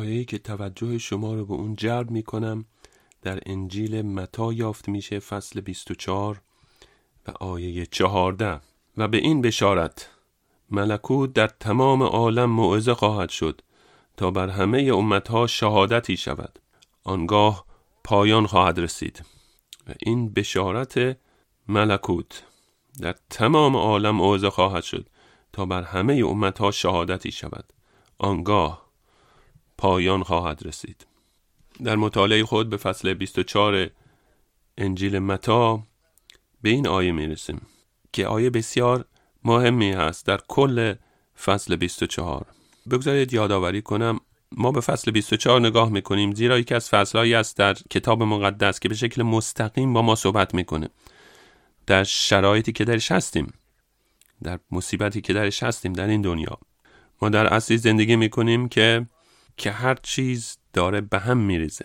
آیه‌ای که توجه شما رو به اون جلب می کنم در انجیل متا یافت میشه فصل 24 و آیه 14 و به این بشارت ملکوت در تمام عالم موعظه خواهد شد تا بر همه امتها شهادتی شود. آنگاه پایان خواهد رسید. و این بشارت ملکوت در تمام عالم موعظه خواهد شد تا بر همه امتها شهادتی شود. آنگاه پایان خواهد رسید. در مطالعه خود به فصل 24 انجیل متا به این آیه می‌رسیم که آیه بسیار مهمی هست در کل فصل 24 بگذارید یادآوری کنم ما به فصل 24 نگاه می‌کنیم زیرا یکی از فصلهایی است در کتاب مقدس که به شکل مستقیم با ما صحبت می‌کنه. در شرایطی که درش هستیم در مصیبتی که درش هستیم در این دنیا. ما در اصلی زندگی می‌کنیم که که هر چیز داره به هم میریزه.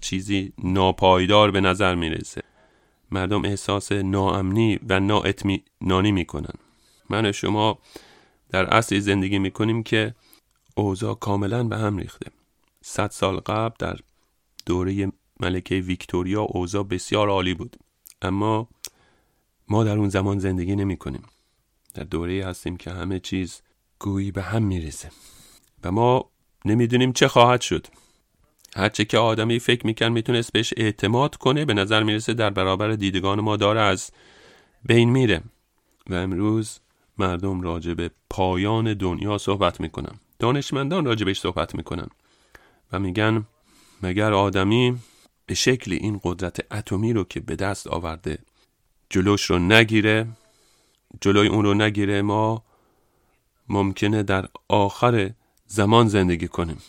چیزی ناپایدار به نظر می‌رسه مردم احساس ناامنی و نااطمینانی می‌کنن. من و شما در اصلی زندگی می‌کنیم که اوضاع کاملا به هم ریخته. صد سال قبل در دوره ملکه ویکتوریا اوضاع بسیار عالی بود. اما ما در اون زمان زندگی نمی کنیم در دوره هستیم که همه چیز گویی به هم میریزه. و ما نمی‌دونیم چه خواهد شد. هرچه که آدمی فکر میکن می‌تونست بهش اعتماد کنه به نظر می‌رسه در برابر دیدگان ما داره از بین میره. و امروز مردم راجع به پایان دنیا صحبت می‌کنن. دانشمندان راجبش صحبت می‌کنن. و میگن مگر آدمی به شکل این قدرت اتمی رو که به دست آورده جلوش رو نگیره؟ جلوی اون رو نگیره؟ ما ممکنه در آخر زمان زندگی کنیم.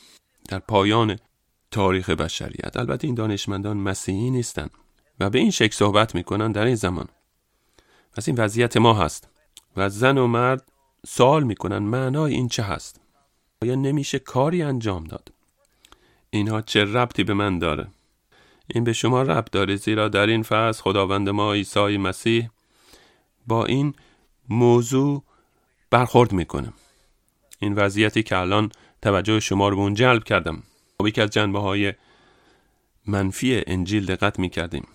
در پایان تاریخ بشریت البته این دانشمندان مسیحی نیستن و به این شکل صحبت می‌کنن در این زمان. پس این وضعیت ما هست و زن و مرد سوال می‌کنن معنای این چه هست؟ آیا نمیشه کاری انجام داد؟ اینها چه ربطی به من داره؟ این به شما ربط داره زیرا در این فصل خداوند ما عیسی مسیح با این موضوع برخورد می‌کنه. این وضعیتی که الان توجه شما رو به اون جلب کردم. با یکی از جنبه های منفی انجیل دقت می‌کردیم.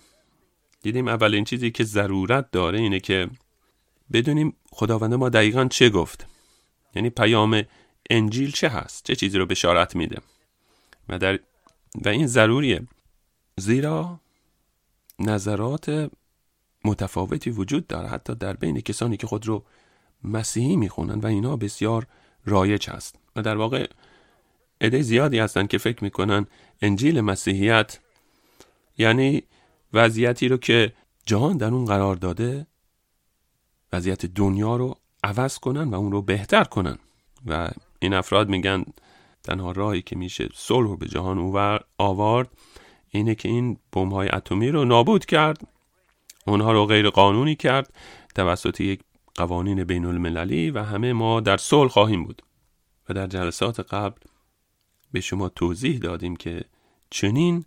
دیدیم اولین چیزی که ضرورت داره اینه که بدونیم خداوند ما دقیقا چه گفت. یعنی پیام انجیل چه هست؟ چه چیزی رو بشارت میده؟ و, در و این ضروریه. زیرا نظرات متفاوتی وجود داره حتی در بین کسانی که خود رو مسیحی می‌خونن و اینا بسیار رایج هست. و در واقع عده زیادی هستن که فکر می‌کنن انجیل مسیحیت یعنی وضعیتی رو که جهان در اون قرار داده وضعیت دنیا رو عوض کنن و اون رو بهتر کنن. و این افراد میگن تنها راهی که میشه صلح رو به جهان آورد اینه که این بمب های اتمی رو نابود کرد. اونها رو غیر قانونی کرد. توسط یک قوانین بین المللی و همه ما در صلح خواهیم بود و در جلسات قبل به شما توضیح دادیم که چنین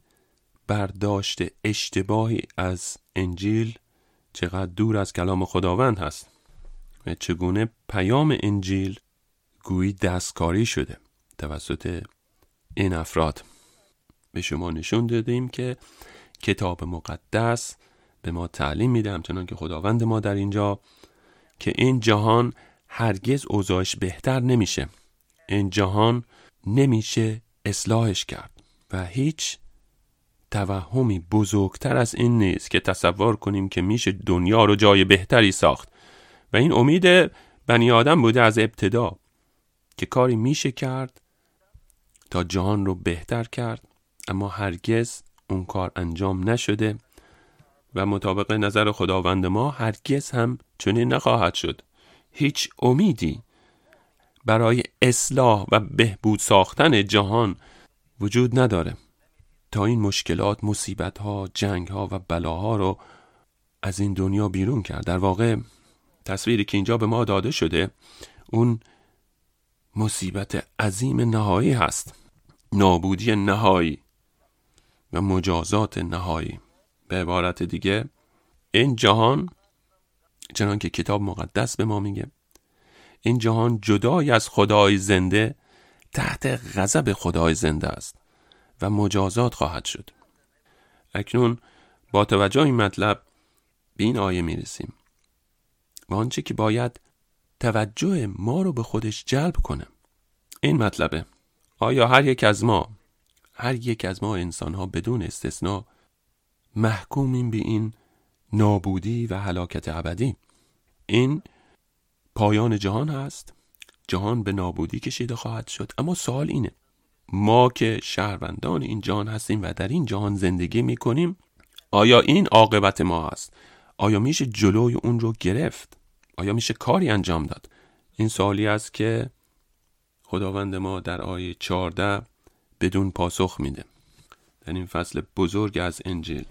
برداشت اشتباهی از انجیل چقدر دور از کلام خداوند هست و چگونه پیام انجیل گویی دستکاری شده توسط این افراد. به شما نشون دادیم که کتاب مقدس به ما تعلیم میده همچنان که خداوند ما در اینجا که این جهان هرگز اوضاعش بهتر نمیشه. این جهان نمیشه اصلاحش کرد و هیچ توهمی بزرگتر از این نیست که تصور کنیم که میشه دنیا رو جای بهتری ساخت. و این امید بنی آدم بوده از ابتدا که کاری میشه کرد تا جهان رو بهتر کرد اما هرگز اون کار انجام نشده. و مطابق نظر خداوند ما هرگز هم چنین نخواهد شد. هیچ امیدی برای اصلاح و بهبود ساختن جهان وجود نداره. تا این مشکلات، مصیبت ها، جنگ ها و بلاها رو از این دنیا بیرون کرد. در واقع تصویری که اینجا به ما داده شده اون مصیبت عظیم نهایی هست. نابودی نهایی و مجازات نهایی. به عبارت دیگه این جهان چنان که کتاب مقدس به ما میگه این جهان جدای از خدای زنده تحت غضب خدای زنده است و مجازات خواهد شد. اکنون با توجه این مطلب به این آیه می رسیم و آنچه که باید توجه ما رو به خودش جلب کنه. این مطلبه. آیا هر یک از ما هر یک از ما انسان ها بدون استثنا محکومیم به این نابودی و هلاکت ابدی. این پایان جهان هست. جهان به نابودی کشیده خواهد شد. اما سوال اینه. ما که شهروندان این جهان هستیم و در این جهان زندگی می کنیم آیا این عاقبت ما هست آیا میشه جلوی اون رو گرفت؟ آیا میشه کاری انجام داد؟ این سوالی است که خداوند ما در آیه 14 بدون پاسخ میده. در این فصل بزرگ از انجیل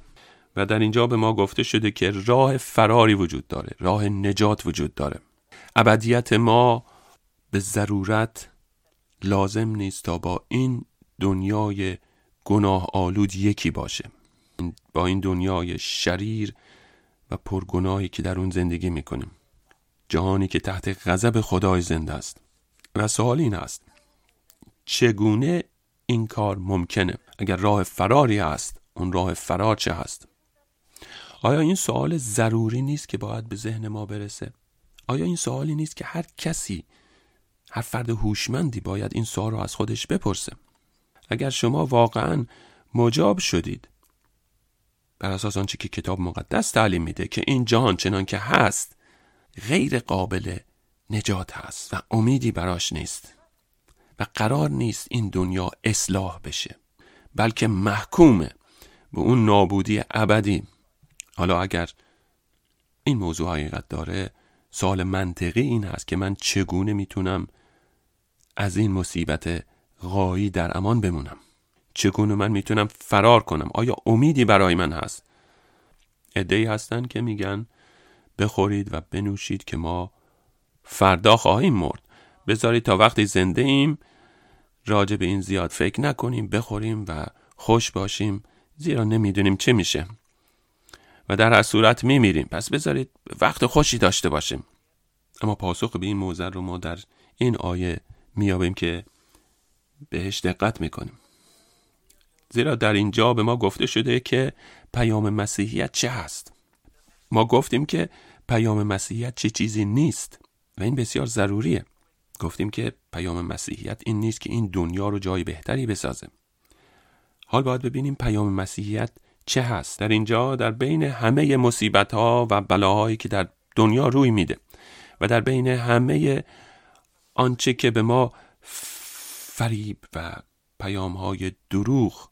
و در اینجا به ما گفته شده که راه فراری وجود داره راه نجات وجود داره. ابدیت ما به ضرورت لازم نیست تا با این دنیای گناه آلود یکی باشه. با این دنیای شریر و پرگناهی که در اون زندگی می‌کنیم. جهانی که تحت غضب خدای زنده است. و سوال این است چگونه این کار ممکنه؟ اگر راه فراری هست اون راه فرار چه هست؟ آیا این سوال ضروری نیست که باید به ذهن ما برسه؟ آیا این سوالی نیست که هر کسی هر فرد هوشمندی باید این سوال رو از خودش بپرسه؟ اگر شما واقعا مجاب شدید بر اساس آنچه که کتاب مقدس تعلیم میده که این جهان چنان که هست غیر قابل نجات هست و امیدی براش نیست و قرار نیست این دنیا اصلاح بشه بلکه محکومه به اون نابودی ابدی حالا اگر این موضوع حقیقت داره سوال منطقی این هست که من چگونه می‌تونم از این مصیبت غایی در امان بمونم؟ چگونه من می‌تونم فرار کنم؟ آیا امیدی برای من هست؟ ادهی هستن که میگن بخورید و بنوشید که ما فردا خواهیم مرد. بذارید تا وقتی زنده ایم راجع به این زیاد فکر نکنیم بخوریم و خوش باشیم زیرا نمی‌دونیم چه میشه. و در هر صورت میمیریم. پس بذارید وقت خوشی داشته باشیم. اما پاسخ به این موزر رو ما در این آیه میابیم که بهش دقت می‌کنیم. زیرا در اینجا به ما گفته شده که پیام مسیحیت چه هست. ما گفتیم که پیام مسیحیت چه چیزی نیست و این بسیار ضروریه. گفتیم که پیام مسیحیت این نیست که این دنیا رو جای بهتری بسازه. حال باید ببینیم پیام مسیحیت چه هست؟ در اینجا در بین همه مصیبت ها و بلاهایی که در دنیا روی میده و در بین همه آنچه که به ما فریب و پیام های دروغ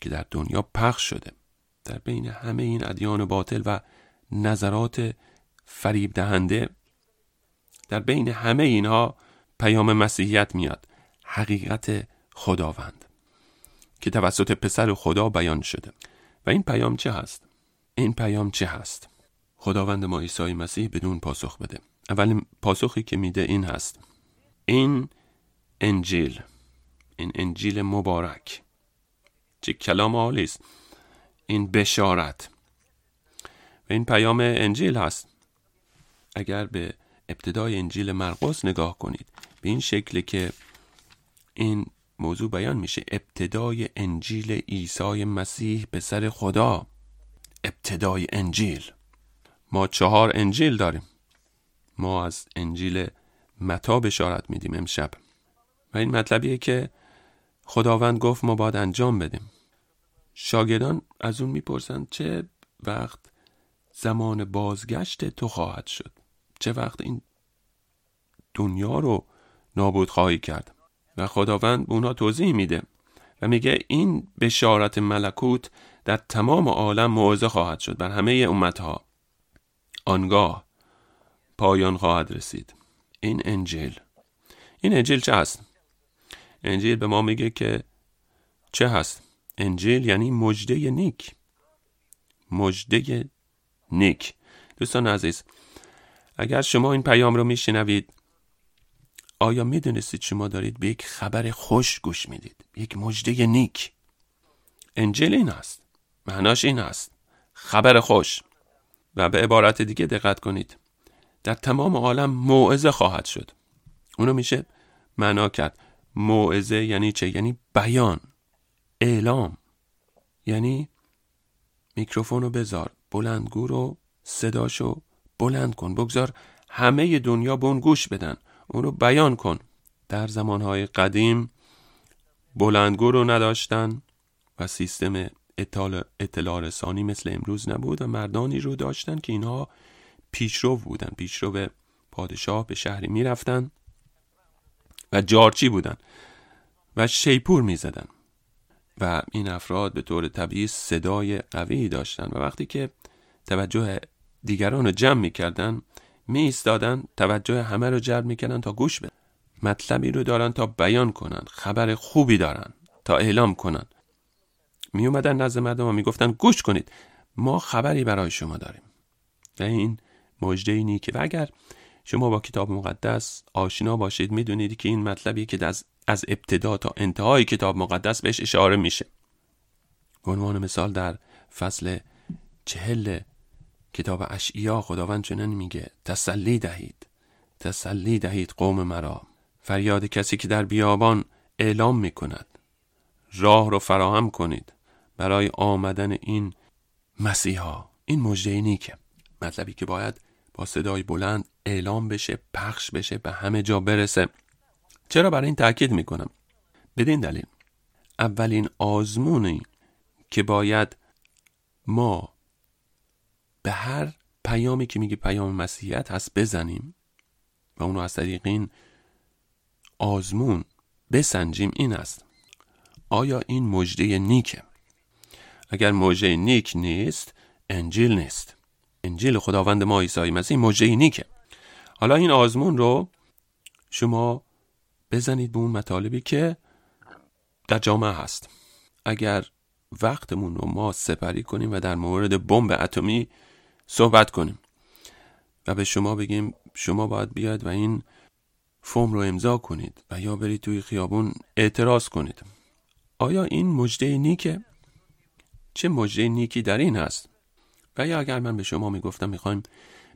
که در دنیا پخش شده. در بین همه این ادیان باطل و نظرات فریب دهنده در بین همه اینها پیام مسیحیت میاد. حقیقت خداوند. که توسط پسر خدا بیان شده. و این پیام چه هست؟ این پیام چه هست؟ خداوند ما عیسی مسیح بدون پاسخ بده. اولین پاسخی که میده این هست. این انجیل. این انجیل مبارک. چه کلام عالی است. این بشارت. و این پیام انجیل هست. اگر به ابتدای انجیل مرقس نگاه کنید به این شکل که این موضوع بیان میشه. ابتدای انجیل عیسی مسیح به سر خدا. ابتدای انجیل. ما چهار انجیل داریم. ما از انجیل متا بشارت میدیم امشب. و این مطلبیه که خداوند گفت ما باید انجام بدیم. شاگردان از اون می‌پرسند چه وقت زمان بازگشت تو خواهد شد؟ چه وقت این دنیا رو نابود خواهی کرد؟ و خداوند به اونا توضیح میده و میگه این بشارت ملکوت در تمام عالم موعظه خواهد شد بر همه امتها. آنگاه پایان خواهد رسید. این انجیل. این انجیل چه هست؟ انجیل به ما میگه که چه هست؟ انجیل یعنی مجده نیک. مجده نیک. دوستان عزیز اگر شما این پیام رو میشنوید آیا می‌دونستید شما دارید؟ به یک خبر خوش گوش می‌دید. یک مجده نیک. انجیل این است. معناش این است. خبر خوش. و به عبارت دیگه دقت کنید. در تمام عالم موعظه خواهد شد. اونو میشه معنا کرد. موعظه یعنی چه؟ یعنی بیان. اعلام. یعنی میکروفون رو بذار بلندگو رو صداشو بلند کن. بگذار همه دنیا به اون گوش بدن. اون رو بیان کن. در زمانهای قدیم بلندگو رو نداشتن و سیستم اطلاع رسانی مثل امروز نبود و مردانی رو داشتن که اینها پیشرو بودن. پیشرو به پادشاه به شهری می‌رفتن و جارچی بودن و شیپور می‌زدن و این افراد به طور طبیعی صدای قوی داشتن. و وقتی که توجه دیگران رو جمع می‌کردن می ایستادن توجه همه رو جلب می‌کردن تا گوش بدن. مطلبی رو دارن تا بیان کنن خبر خوبی دارن تا اعلام کنن. می اومدن نزد مردم و می‌گفتن گوش کنید ما خبری برای شما داریم. و این مجده اینی که و اگر شما با کتاب مقدس آشنا باشید می‌دونید که این مطلبی که از, از ابتدا تا انتهای کتاب مقدس بهش اشاره میشه. به عنوان مثال در فصل چهل کتاب اشعیا خداوند چنین میگه تسلی دهید تسلی دهید قوم مرا. فریاد کسی که در بیابان اعلام می‌کند. راه رو فراهم کنید. برای آمدن این مسیحا. این مجده نیکه. مطلبی که باید با صدای بلند اعلام بشه پخش بشه به همه جا برسه. چرا برای این تاکید می‌کنم؟ بدین دلیل. اولین آزمونی که باید ما به هر پیامی که میگه پیام مسیحیت هست بزنیم و اونو از طریق این آزمون بسنجیم این است. آیا این مجده نیکه؟ اگر مجده نیک نیست انجیل نیست. انجیل خداوند ما عیسی مسیح مجده نیکه. حالا این آزمون رو شما بزنید به اون مطالبی که در جامعه هست. اگر وقتمون رو ما سپری کنیم و در مورد بمب اتمی صحبت کنیم و به شما بگیم شما باید بیاد و این فرم رو امضا کنید و یا برید توی خیابون اعتراض کنید آیا این مجده نیکه؟ چه مجده نیکی در این هست؟ و یا اگر من به شما می‌گفتم می‌خوایم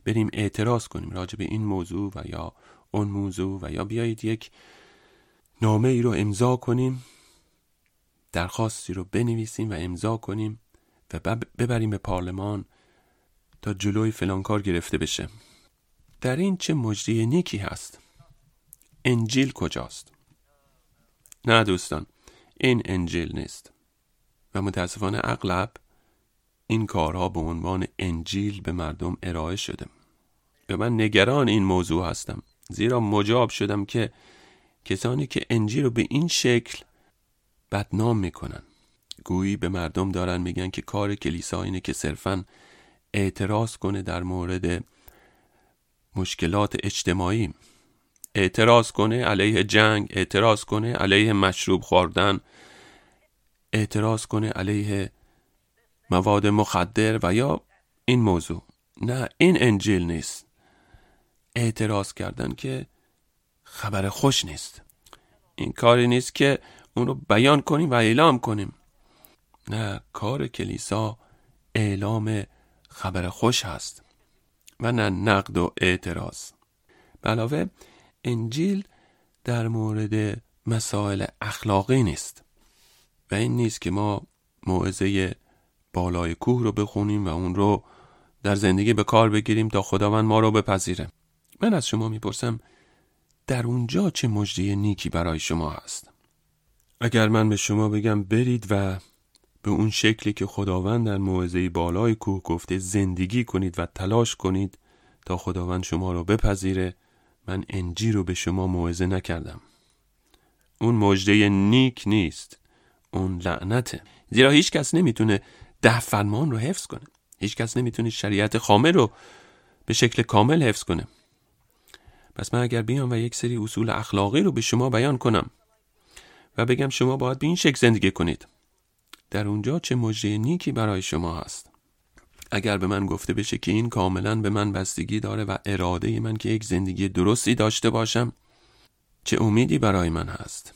بریم اعتراض کنیم راجع به این موضوع و یا اون موضوع و یا بیایید یک نامه ای رو امضا کنیم درخواستی رو بنویسیم و امضا کنیم و ببریم به پارلمان تا جلوی فلان کار گرفته بشه. در این چه مجده نیکی هست؟ انجیل کجاست؟ نه دوستان این انجیل نیست. و متاسفانه اغلب این کارها به عنوان انجیل به مردم ارائه شده. و من نگران این موضوع هستم. زیرا مجاب شدم که کسانی که انجیل رو به این شکل بدنام می‌کنن. گویی به مردم دارن میگن که کار کلیسا اینه که صرفا اعتراض کنه در مورد مشکلات اجتماعی. اعتراض کنه علیه جنگ اعتراض کنه علیه مشروب خوردن اعتراض کنه علیه مواد مخدر و یا این موضوع. نه این انجیل نیست. اعتراض کردن که خبر خوش نیست. این کاری نیست که اون رو بیان کنیم و اعلام کنیم. نه کار کلیسا اعلام خبر خوش هست و نه نقد و اعتراض. علاوه انجیل در مورد مسائل اخلاقی نیست و این نیست که ما موعظه بالای کوه رو بخونیم و اون رو در زندگی به کار بگیریم تا خداوند ما رو بپذیره. من از شما می‌پرسم در اونجا چه مجده نیکی برای شما هست؟ اگر من به شما بگم برید و به اون شکلی که خداوند در موعظه بالای کوه گفته زندگی کنید و تلاش کنید تا خداوند شما رو بپذیره. من انجی رو به شما موعظه نکردم. اون مجده نیک نیست اون لعنته. زیرا هیچ کس نمی‌تونه ده فرمان رو حفظ کنه. هیچ کس نمی‌تونه شریعت خامه رو به شکل کامل حفظ کنه. پس من اگر بیام و یک سری اصول اخلاقی رو به شما بیان کنم و بگم شما باید به این شکل زندگی کنید. در اونجا چه مجده نیکی برای شما هست. اگر به من گفته بشه که این کاملا به من بستگی داره و اراده من که یک زندگی درستی داشته باشم چه امیدی برای من هست؟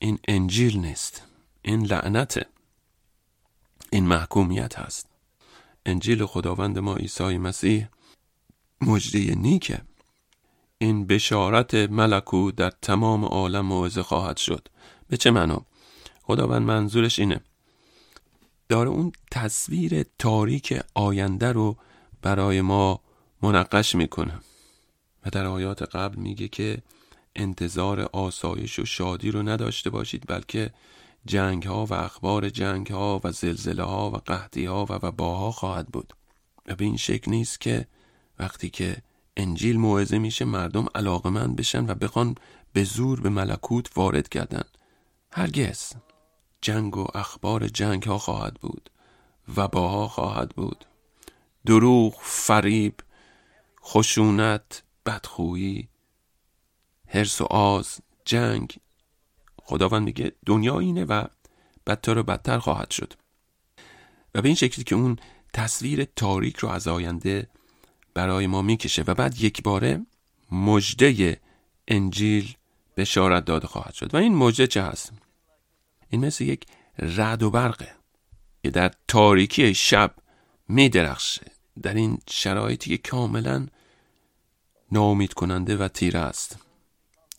این انجیل نیست. این لعنته. این محکومیت هست. انجیل خداوند ما عیسی مسیح مجده نیکه. این بشارت ملکوت در تمام عالم موعظه خواهد شد. به چه معنا خداوند منظورش اینه. داره اون تصویر تاریک آینده رو برای ما منقش می‌کنه. و در آیات قبل میگه که انتظار آسایش و شادی رو نداشته باشید بلکه جنگ ها و اخبار جنگ ها و زلزله ها و قحطی ها و وباها خواهد بود. و به این شکل نیست که وقتی که انجیل موعظه میشه مردم علاقمند بشن و بخوان به زور به ملکوت وارد کردن. هرگز. جنگ و اخبار جنگ ها خواهد بود وباها خواهد بود. دروغ فریب خشونت بدخویی هرس و آز جنگ. خداوند میگه دنیا اینه و بدتر و بدتر خواهد شد. و به این شکلی که اون تصویر تاریک رو از آینده برای ما می‌کشه و بعد یک باره مجده انجیل بشارت داده خواهد شد. و این مجده چه هست؟ این مثل یک رد و برقه که در تاریکی شب میدرخشه. در این شرایطی که کاملا ناامید کننده و تیره است.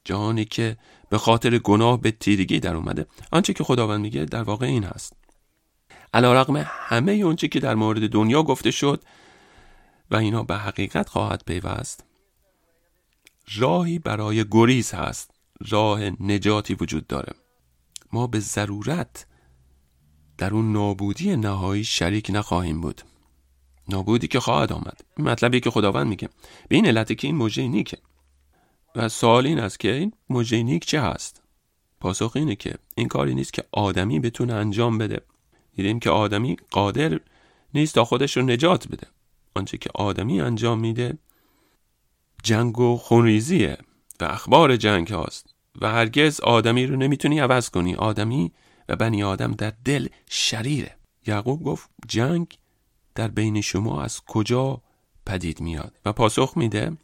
جهانی که به خاطر گناه به تیرگی در اومده. آنچه که خداوند میگه در واقع این هست. علا رقم همه اونچه که در مورد دنیا گفته شد و اینا به حقیقت خواهد پیوست راهی برای گریز هست. راه نجاتی وجود داره. ما به ضرورت در اون نابودی نهایی شریک نخواهیم بود. نابودی که خواهد آمد. این مطلبی که خداوند میگه. به این علت که این موجه نیکه. و سوال این است که این موجه نیک چه هست؟ پاسخ اینه که این کاری نیست که آدمی بتونه انجام بده. دیدیم که آدمی قادر نیست تا خودش رو نجات بده. آنچه که آدمی انجام میده جنگ و خونریزیه و اخبار جنگ هاست. و هرگز آدمی رو نمی‌تونی عوض کنی. آدمی و بنی آدم در دل شریره. یعقوب گفت جنگ در بین شما از کجا پدید میاد؟ و پاسخ میده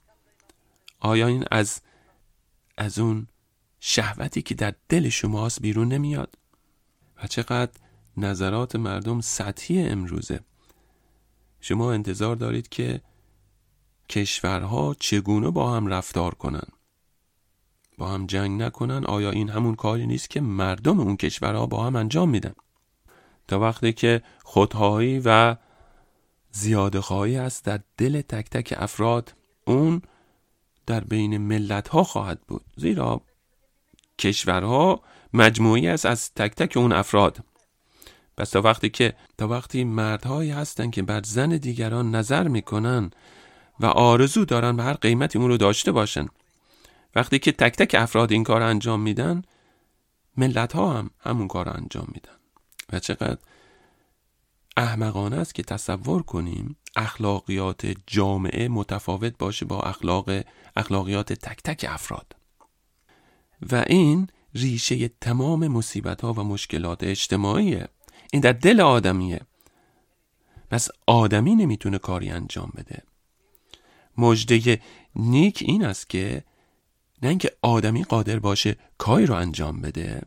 آیا این از از اون شهوتی که در دل شماست بیرون نمیاد؟ و چقدر نظرات مردم سطحی امروزه. شما انتظار دارید که کشورها چگونه با هم رفتار کنن با هم جنگ نکنن آیا این همون کاری نیست که مردم اون کشورها با هم انجام میدن؟ تا وقتی که خودهایی و زیاده خواهی است در دل تک تک افراد اون در بین ملت ها خواهد بود. زیرا کشورها مجموعی است از تک تک اون افراد. پس تا وقتی که تا وقتی مردهایی هستند که بر زن دیگران نظر می‌کنن و آرزو دارن به هر قیمتی اون رو داشته باشن وقتی که تک تک افراد این کار انجام میدن ملت ها هم همون کار انجام میدن. و چقدر احمقانه است که تصور کنیم اخلاقیات جامعه متفاوت باشه با اخلاق اخلاقیات تک تک افراد. و این ریشه تمام مصیبت ها و مشکلات اجتماعیه. این در دل آدمیه. پس آدمی نمی‌تونه کاری انجام بده. مجده نیک این است که نه اینکه آدمی قادر باشه کاری رو انجام بده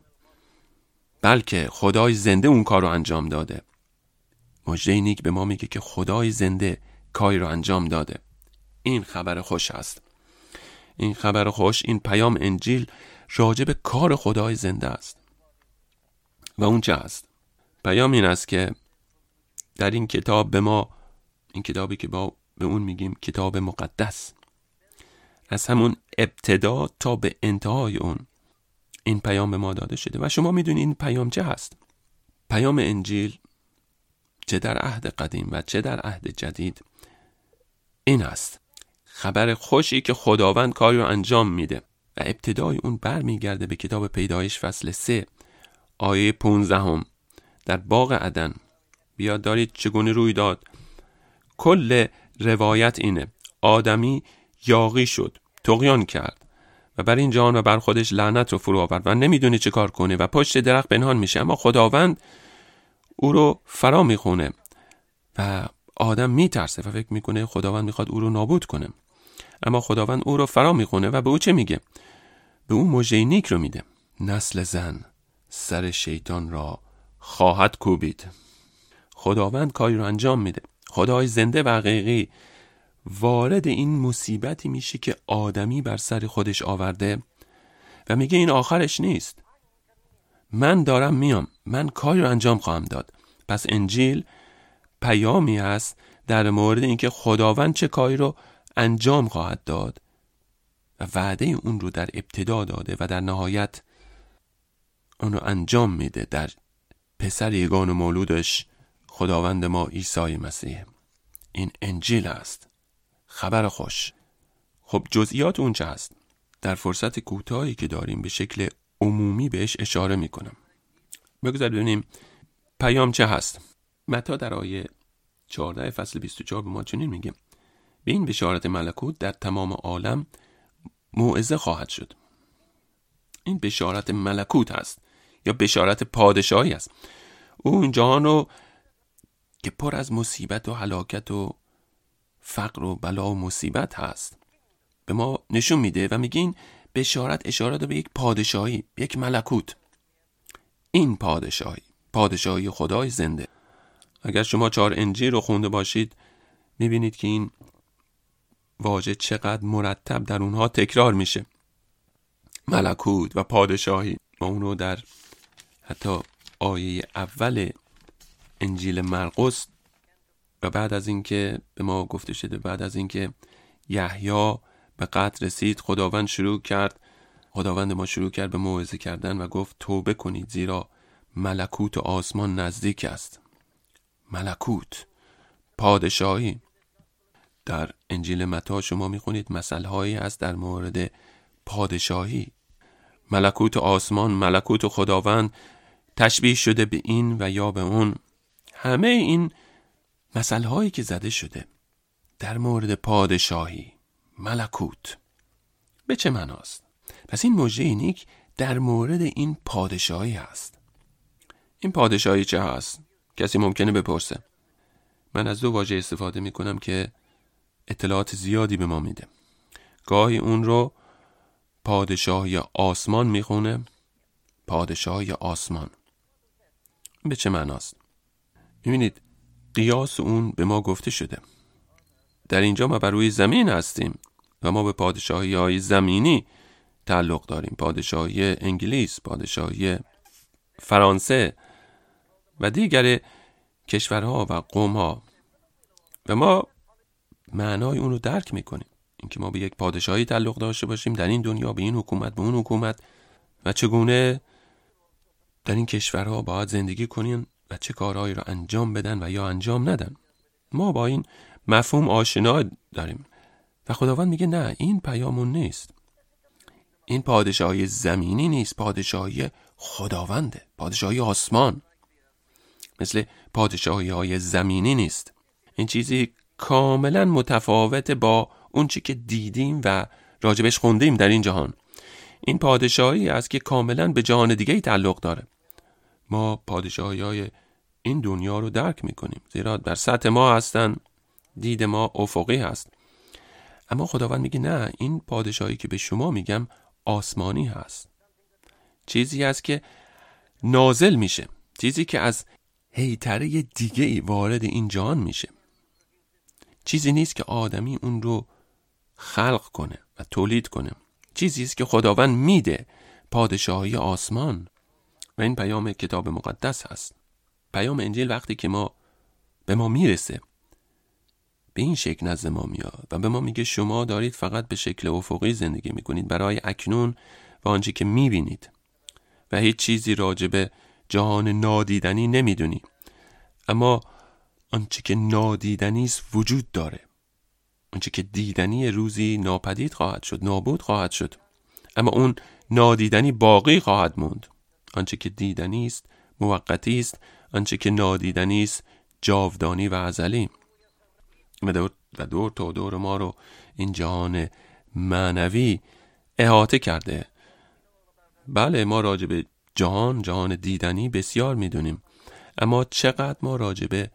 بلکه خدای زنده اون کار رو انجام داده. مجده نیک به ما میگه که خدای زنده کاری رو انجام داده. این خبر خوش است. این خبر خوش این پیام انجیل راجع به کار خدای زنده است. و اون چه است؟ پیام این است که در این کتاب به ما این کتابی که با به اون میگیم کتاب مقدس. از همون ابتدا تا به انتهای اون. این پیام به ما داده شده. و شما می‌دونید این پیام چه هست. پیام انجیل چه در عهد قدیم و چه در عهد جدید این است. خبر خوشی که خداوند کاری رو انجام میده. و ابتدای اون برمیگرده به کتاب پیدایش فصل 3 آیه 15 هم در باغ عدن. بیاد دارید چگونه روی داد. کل روایت اینه. آدمی یاغی شد. تقیان کرد و بر این جان و بر خودش لعنت رو فرو آورد و نمی‌دونه چه کار کنه و پشت درخت پنهان میشه. اما خداوند او رو فرا می‌خونه و آدم میترسه و فکر می‌کنه خداوند می‌خواد او رو نابود کنه. اما خداوند او رو فرا می‌خونه و به او چه میگه؟ به او مژه نیک رو میده. نسل زن سر شیطان را خواهد کوبید. خداوند کاری رو انجام میده. خدای زنده و حقیقی وارد این مصیبتی میشه که آدمی بر سر خودش آورده و میگه این آخرش نیست. من دارم میام. من کاری رو انجام خواهم داد. پس انجیل پیامی است در مورد اینکه خداوند چه کاری رو انجام خواهد داد و وعده اون رو در ابتدا داده و در نهایت اون رو انجام میده در پسر یگان و مولودش خداوند ما عیسی مسیح. این انجیل است. خبر خوش. خب جزئیات اون چه هست. در فرصت کوتاهی که داریم به شکل عمومی بهش اشاره می‌کنم. بگذارید ببینیم پیام چه هست؟ متا در آیه 14 فصل 24 به ما چنین میگه. به این بشارت ملکوت در تمام عالم موعظه خواهد شد. این بشارت ملکوت هست یا بشارت پادشاهی است. او جهان رو که پر از مصیبت و هلاکت و فقر و بلا و مصیبت هست. به ما نشون میده و میگه این بشارت اشاره به یک پادشاهی یک ملکوت. این پادشاهی پادشاهی خدای زنده. اگر شما چهار انجیل رو خونده باشید می‌بینید که این واژه چقدر مرتب در اونها تکرار میشه. ملکوت و پادشاهی. ما اونو در حتی آیه اول انجیل مرقس و بعد از اینکه به ما گفته شده بعد از اینکه یحیی به قتل رسید خداوند شروع کرد خداوند ما شروع کرد به موعظه کردن و گفت توبه کنید زیرا ملکوت آسمان نزدیک است. ملکوت پادشاهی. در انجیل متا شما می‌خونید مسئله هایی است در مورد پادشاهی. ملکوت آسمان ملکوت خداوند تشبیه شده به این و یا به اون. همه این مسئله هایی که زده شده در مورد پادشاهی ملکوت. به چه معناست؟ پس این مژده نیک در مورد این پادشاهی هست. این پادشاهی چه هست؟ کسی ممکنه بپرسه. من از دو واژه استفاده می کنم که اطلاعات زیادی به ما میده. گاهی اون رو پادشاهی آسمان می‌خونه پادشاهی آسمان. به چه معناست؟ می‌بینید قیاس اون به ما گفته شده. در اینجا ما بر روی زمین هستیم و ما به پادشاهی های زمینی تعلق داریم. پادشاهی انگلیس پادشاهی فرانسه و دیگر کشورها و قومها. و ما معنای اون رو درک می‌کنیم. اینکه ما به یک پادشاهی تعلق داشته باشیم در این دنیا به این حکومت به اون حکومت و چگونه در این کشورها باید زندگی کنیم. و چه کارهایی را انجام بدن و یا انجام ندن. ما با این مفهوم آشنا داریم. و خداوند میگه نه این پیامون نیست. این پادشاهی زمینی نیست پادشاهی خداونده پادشاهی آسمان. مثل پادشاهی های زمینی نیست. این چیزی کاملا متفاوت با اون چی که دیدیم و راجبش خوندیم در این جهان. این پادشاهی است که کاملا به جهان دیگه ای تعلق داره. ما پادشاهی های این دنیا رو درک می‌کنیم. زیرا بر سطح ما هستن دید ما افقی هست. اما خداوند میگه نه این پادشاهی که به شما میگم آسمانی هست. چیزی است که نازل میشه. چیزی که از هیتره دیگه ای وارد این جهان میشه. چیزی نیست که آدمی اون رو خلق کنه و تولید کنه. چیزی است که خداوند میده پادشاهی آسمان. و این پیام کتاب مقدس هست. پیام انجیل وقتی که ما به ما می‌رسه به این شکل نزد ما میاد و به ما میگه شما دارید فقط به شکل افقی زندگی می‌کنید. برای اکنون و آنچه که می‌بینید. و هیچ چیزی راجب جهان نادیدنی نمی‌دونی. اما آنچه که نادیدنی است وجود داره. آنچه که دیدنی روزی ناپدید خواهد شد نابود خواهد شد. اما اون نادیدنی باقی خواهد موند. آنچه که دیدنی است موقتی است آنچه که نادیدنی است جاودانی و ازلی. و دور, و دور تا دور ما رو این جهان معنوی احاطه کرده. بله ما راجع به جهان جهان دیدنی بسیار می‌دونیم. اما چقدر ما راجع به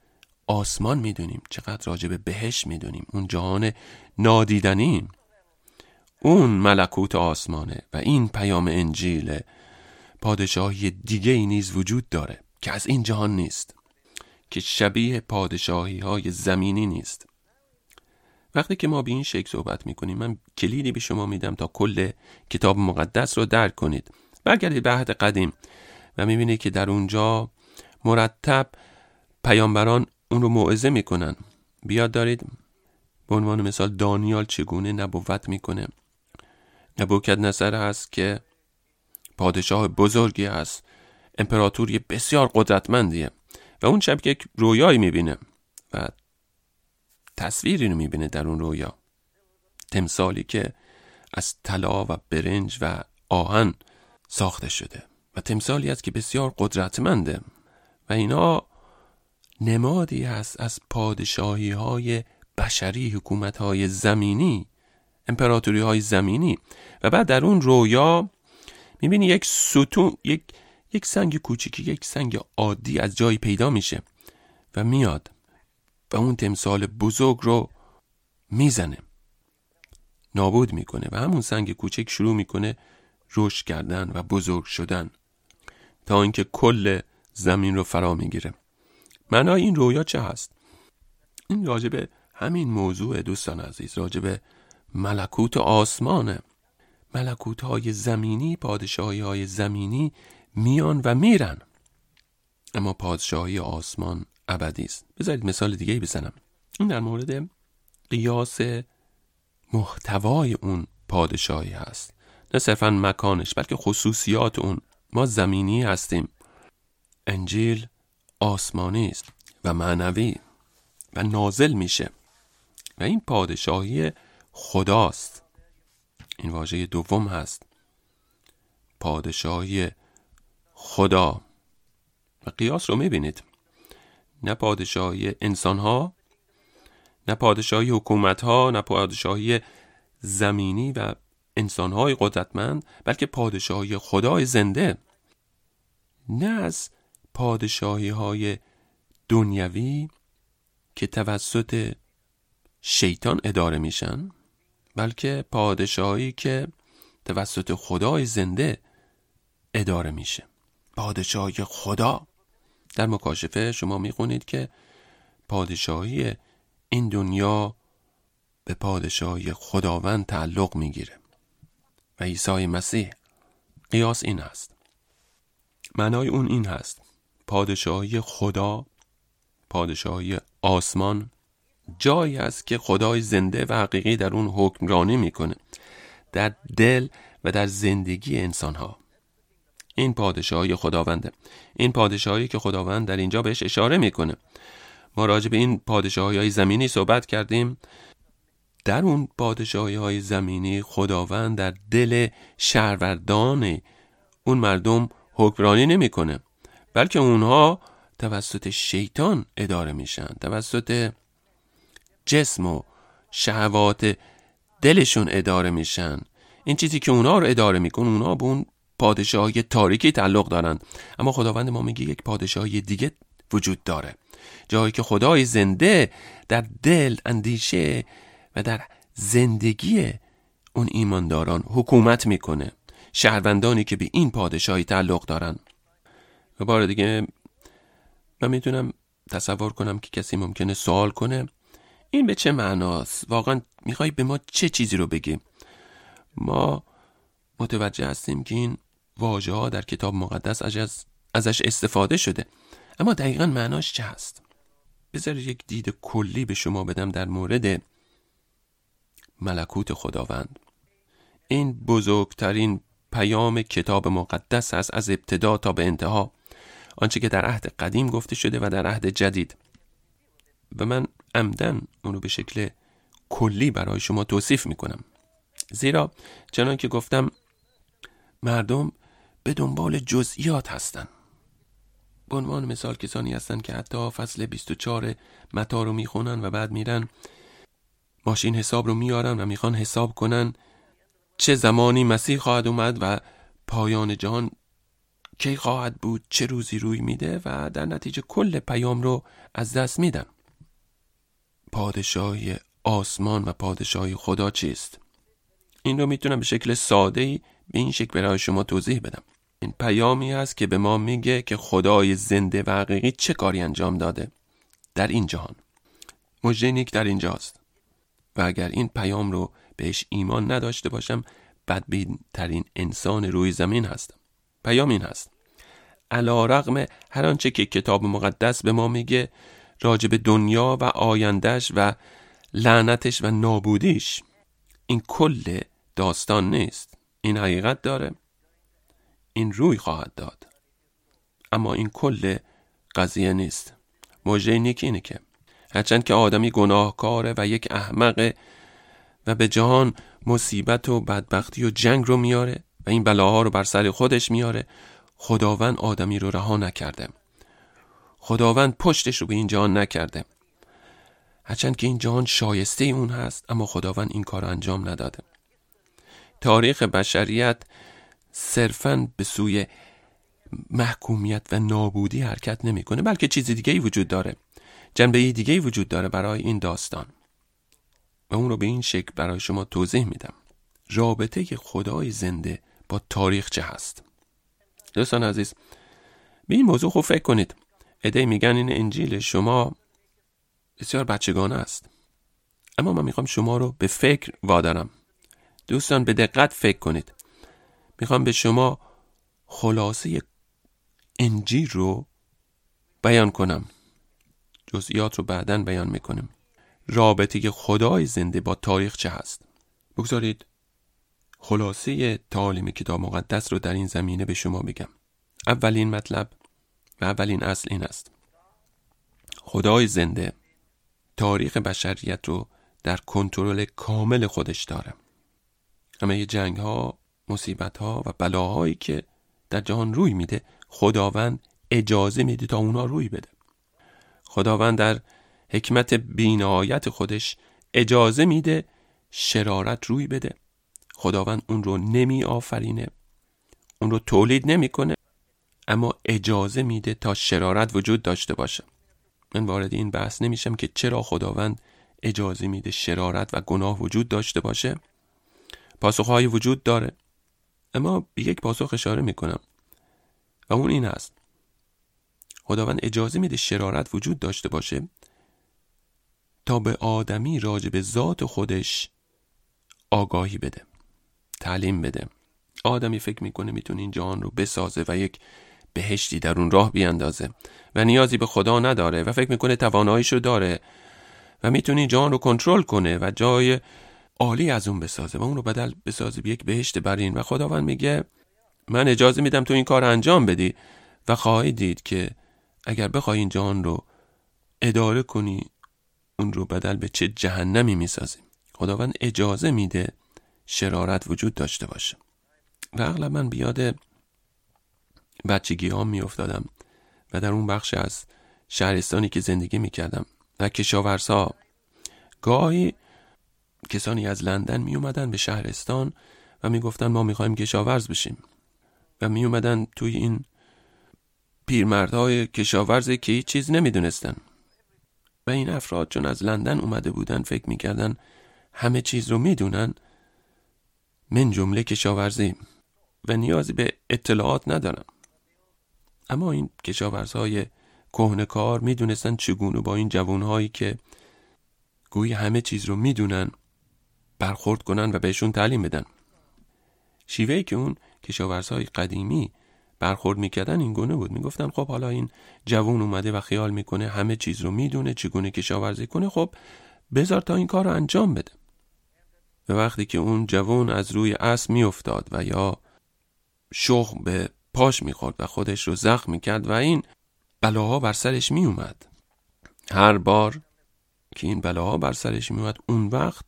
آسمان می‌دونیم؟ چقدر راجع به بهش می‌دونیم؟ اون جهان نادیدنی. اون ملکوت آسمانه و این پیام انجیل پادشاهی دیگه ای نیز وجود داره. که از این جهان نیست که شبیه پادشاهی های زمینی نیست. وقتی که ما به این شکل صحبت می‌کنیم من کلیدی به شما میدم تا کل کتاب مقدس رو درک کنید. برگردید به عهد قدیم و می‌بینید که در اونجا مرتب پیامبران اون رو موعظه می‌کنن. بیاد دارید؟ به عنوان مثال دانیال چگونه نبوت می‌کنه؟ نبوکت نظر هست که پادشاه بزرگی است. امپراتوری بسیار قدرتمندیه و اون شب یک رویایی می‌بینه و تصویری رو می‌بینه در اون رویا تمثالی که از طلا و برنج و آهن ساخته شده و تمثالی است که بسیار قدرتمنده و اینا نمادی است از پادشاهی های بشری حکومت های زمینی امپراتوری های زمینی و بعد در اون رویا می‌بینی یک ستون یک یک سنگ کوچیکی یک سنگ عادی از جایی پیدا میشه و میاد و اون تمثال بزرگ رو می‌زنه. نابود می‌کنه و همون سنگ کوچک شروع می‌کنه رشد کردن و بزرگ شدن تا اینکه کل زمین رو فرا می‌گیره. معنای این رویا چه هست؟ این راجبه همین موضوع دوستان عزیز راجبه ملکوت آسمانه. ملکوت های زمینی پادشاهی های زمینی میان و میرن. اما پادشاهی آسمان ابدی است. بذارید مثال دیگه بزنم. این در مورد قیاس محتوای اون پادشاهی هست. نه صرفا مکانش بلکه خصوصیات اون. ما زمینی هستیم. انجیل آسمانی است و معنوی و نازل میشه. و این پادشاهی خداست. این واژه دوم هست. پادشاهی خدا. و قیاس رو می‌بینید. نه پادشاهی انسان ها نه پادشاهی حکومت ها نه پادشاهی زمینی و انسان های قدرتمند بلکه پادشاهی خدای زنده. نه از پادشاهی های دنیوی که توسط شیطان اداره میشن بلکه پادشاهی که توسط خدای زنده اداره میشه. پادشاهی خدا. در مکاشفه شما می‌خونید که پادشاهی این دنیا به پادشاهی خداوند تعلق می‌گیره. و عیسی مسیح قیاس این هست. معنای اون این هست. پادشاهی خدا پادشاهی آسمان جایی است که خدای زنده و حقیقی در اون حکمرانی می‌کنه. در دل و در زندگی انسان ها این پادشاهی خداونده. این پادشاهی که خداوند در اینجا بهش اشاره می‌کنه. ما راجع به این پادشاهی های زمینی صحبت کردیم. در اون پادشاهی های زمینی خداوند در دل شهروردان اون مردم حکمرانی نمی‌کنه. بلکه اونها توسط شیطان اداره میشن. توسط جسم و شهوات دلشون اداره میشن. این چیزی که اونها رو اداره می‌کنه اونها به اون پادشاهی تاریکی تعلق دارند. اما خداوند ما میگه یک پادشاهی دیگه وجود داره. جایی که خدای زنده در دل اندیشه و در زندگی اون ایمانداران حکومت می‌کنه. شهروندانی که به این پادشاهی تعلق دارن و بار دیگه من می‌تونم تصور کنم که کسی ممکنه سوال کنه. این به چه معناست؟ واقعا می‌خوای به ما چه چیزی رو بگی؟ ما متوجه هستیم که این واژه ها در کتاب مقدس ازش استفاده شده. اما دقیقا معناش چه هست؟ بذارید یک دید کلی به شما بدم در مورد ملکوت خداوند. این بزرگترین پیام کتاب مقدس است از ابتدا تا به انتها. آنچه که در عهد قدیم گفته شده و در عهد جدید. و من عمدن اونو به شکل کلی برای شما توصیف می‌کنم. زیرا چنان که گفتم مردم به دنبال جزئیات هستند به عنوان مثال کسانی هستند که حتی فصل 24 متا رو می‌خونن و بعد میرن ماشین حساب رو میارن و می‌خوان حساب کنن چه زمانی مسیح خواهد اومد و پایان جهان کی خواهد بود چه روزی روی میده و در نتیجه کل پیام رو از دست میدن. پادشاهی آسمان و پادشاهی خدا چیست؟ این رو می‌تونم به شکل ساده ای به این شکل برای شما توضیح بدم. این پیامی است که به ما میگه که خدای زنده و حقیقی چه کاری انجام داده در این جهان. نیک در اینجاست. و اگر این پیام رو بهش ایمان نداشته باشم بدبین ترین انسان روی زمین هستم. پیام این هست. علا رغم هر آنچه که کتاب مقدس به ما میگه راجب دنیا و آیندهش و لعنتش و نابودیش این کل داستان نیست. این حقیقت داره. این روی خواهد داد. اما این کل قضیه نیست. موجه نیک اینه که هرچند که آدمی گناهکاره و یک احمقه و به جهان مصیبت و بدبختی و جنگ رو میاره و این بلاها رو بر سر خودش میاره خداوند آدمی رو رها نکرده. خداوند پشتش رو به این جهان نکرده. هرچند که این جهان شایسته اون هست اما خداوند این کار انجام نداده. تاریخ بشریت صرفا به سوی محکومیت و نابودی حرکت نمی‌کنه بلکه چیز دیگه ای وجود داره. جنبه دیگه ای وجود داره برای این داستان. و اون رو به این شکل برای شما توضیح میدم. رابطه خدای زنده با تاریخ چه هست؟ دوستان عزیز به این موضوع خوب فکر کنید. ایده میگن این انجیل شما بسیار بچگانه است. اما من می‌خوام شما رو به فکر وادارم. دوستان به دقت فکر کنید. می‌خوام به شما خلاصه انجیل رو بیان کنم. جزئیات رو بعدا بیان می‌کنم. رابطه خدای زنده با تاریخ چه هست؟ بگذارید خلاصه تعالیم کتاب مقدس رو در این زمینه به شما بگم. اولین مطلب و اولین اصل این است. خدای زنده تاریخ بشریت رو در کنترل کامل خودش داره. همه جنگ ها مصیبت ها و بلاهایی که در جهان روی میده خداوند اجازه میده تا اونا روی بده. خداوند در حکمت بینایت خودش اجازه میده شرارت روی بده. خداوند اون رو نمی آفرینه اون رو تولید نمی‌کنه اما اجازه میده تا شرارت وجود داشته باشه. من وارد این بحث نمیشم که چرا خداوند اجازه میده شرارت و گناه وجود داشته باشه. پاسخهایی وجود داره. اما به یک پاسخ اشاره می‌کنم. و اون این است. خداوند اجازه میده شرارت وجود داشته باشه تا به آدمی راجع به ذات خودش آگاهی بده تعلیم بده. آدمی فکر می‌کنه می‌تونه این جهان رو بسازه و یک بهشتی در اون راه بیاندازه و نیازی به خدا نداره و فکر می‌کنه تواناییش رو داره و می‌تونه این جهان رو کنترل کنه و جای عالی از اون بسازه و اون رو بدل بسازه به یک بهشت برین. و خداوند میگه من اجازه میدم تو این کار انجام بدی. و خواهی دید که اگر بخوای این جهان رو اداره کنی اون رو بدل به چه جهنمی می‌سازی. خداوند اجازه میده شرارت وجود داشته باشه. و اغلب من بیاد بچگی ها میافتادم و در اون بخش از شهرستانی که زندگی می‌کردم و کشاورزها گاهی کسانی از لندن می اومدن به شهرستان و می‌گفتن ما می‌خوایم کشاورز بشیم. و می اومدن توی این پیرمردهای کشاورزی که هیچ چیز نمی‌دونستن. و این افراد چون از لندن اومده بودن فکر می‌کردن همه چیز رو می‌دونن من جمله کشاورزی و نیازی به اطلاعات ندارم. اما این کشاورزهای کهنکار می‌دونستن چگونه با این جوانهایی که گویی همه چیز رو می‌دونن برخورد کنن و بهشون تعلیم بدن. شیوهی که اون کشاورزهای قدیمی برخورد می‌کردن این گونه بود. می‌گفتن خب حالا این جوون اومده و خیال می‌کنه همه چیز رو می‌دونه چگونه کشاورزی کنه. خب بذار تا این کار رو انجام بده. و وقتی که اون جوون از روی اسب میافتاد و یا شخم به پاش می‌خورد و خودش رو زخم می‌کرد و این بلاها بر سرش میومد هر بار که این بلاها بر سرش میومد اون وقت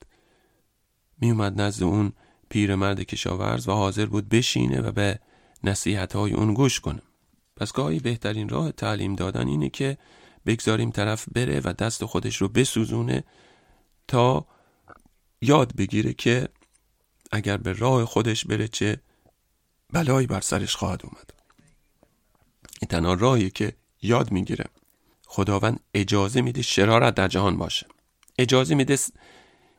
میومد نزد اون پیرمرد کشاورز و حاضر بود بشینه و به نصیحت های اون گوش کنه. پس گاهی بهترین راه تعلیم دادن اینه که بگذاریم طرف بره و دست خودش رو بسوزونه تا یاد بگیره که اگر به راه خودش بره چه بلایی بر سرش خواهد اومد. این تنها راهی که یاد می‌گیره. خداوند اجازه میده شرارت در جهان باشه. اجازه میده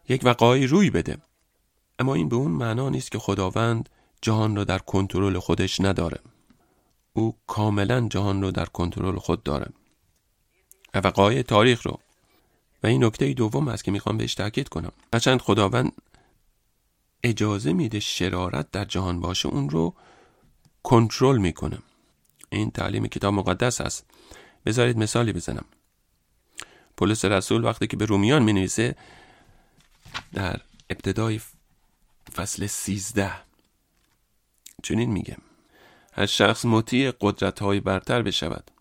یک وقایی روی بده. اما این به اون معنا نیست که خداوند جهان را در کنترل خودش نداره. او کاملا جهان رو در کنترل خود داره. وقایع تاریخ رو. و این نکته دوم است که می‌خوام بهش تاکید کنم. هرچند خداوند اجازه میده شرارت در جهان باشه اون رو کنترل می‌کنه. این تعلیم کتاب مقدس است. بذارید مثالی بزنم. پولس رسول وقتی که به رومیان می نویسه در ابتدای فصل سیزده. چنین میگه. هر شخص مطیع قدرت های برتر بشود.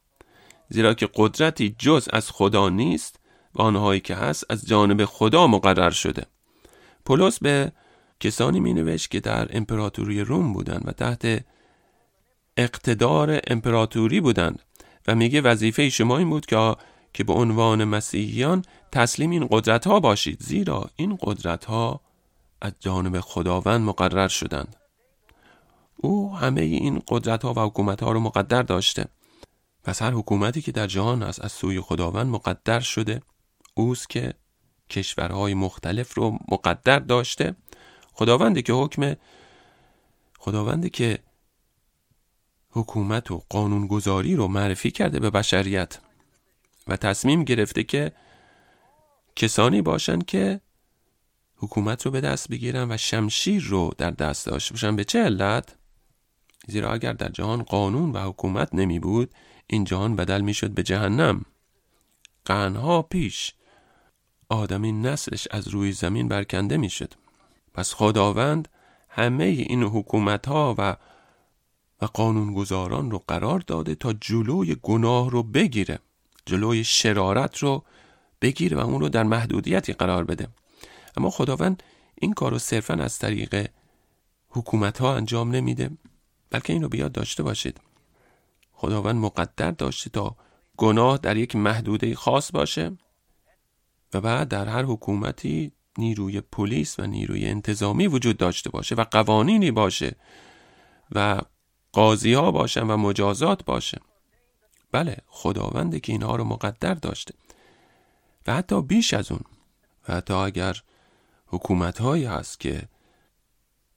زیرا که قدرتی جز از خدا نیست و آنهایی که هست از جانب خدا مقرر شده. پولس به کسانی می نوشت که در امپراتوری روم بودند و تحت اقتدار امپراتوری بودند و میگه وظیفه شما این بود که که به عنوان مسیحیان تسلیم این قدرت ها باشید. زیرا این قدرت ها از جانب خداوند مقرر شدند. او همه این قدرت ها و حکومت ها رو مقدر داشته. پس هر حکومتی که در جهان است از سوی خداوند مقدر شده اوست که کشورهای مختلف رو مقدر داشته. خداوندی که حکم خداوندی که حکومت و قانونگذاری رو معرفی کرده به بشریت و تصمیم گرفته که کسانی باشند که حکومت رو به دست بگیرن و شمشیر رو در دست داشته باشن. به چه علت؟ زیرا اگر در جهان قانون و حکومت نمی بود این جهان بدل می شد به جهنم. قنها پیش آدمی نسلش از روی زمین برکنده می شد. پس خداوند همه این حکومت ها و و قانونگذاران رو قرار داده تا جلوی گناه رو بگیره جلوی شرارت رو بگیره و اون رو در محدودیتی قرار بده. اما خداوند این کار رو صرفا از طریق حکومت ها انجام نمیده بلکه این رو بیاد داشته باشید. خداوند مقدر داشته تا گناه در یک محدوده خاص باشه و بعد در هر حکومتی نیروی پلیس و نیروی انتظامی وجود داشته باشه و قوانینی باشه و قاضی ها باشن و مجازات باشه بله خداونده که اینها رو مقدر داشته. و حتی بیش از اون. و حتی اگر حکومت هایی هست که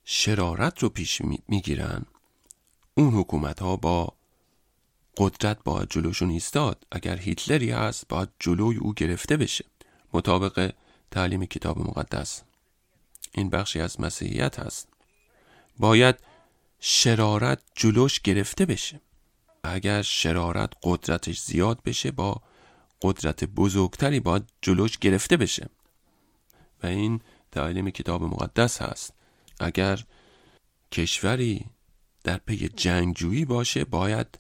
شرارت رو پیش می‌گیرن. اون حکومت ها با قدرت باید جلوشون ایستاد. اگر هیتلری هست باید جلوی او گرفته بشه. مطابق تعلیم کتاب مقدس. این بخشی از مسیحیت هست. باید شرارت جلوش گرفته بشه. اگر شرارت قدرتش زیاد بشه با قدرت بزرگتری باید جلوش گرفته بشه. و این تعلیم کتاب مقدس هست. اگر کشوری در پی جنگجویی باشه باید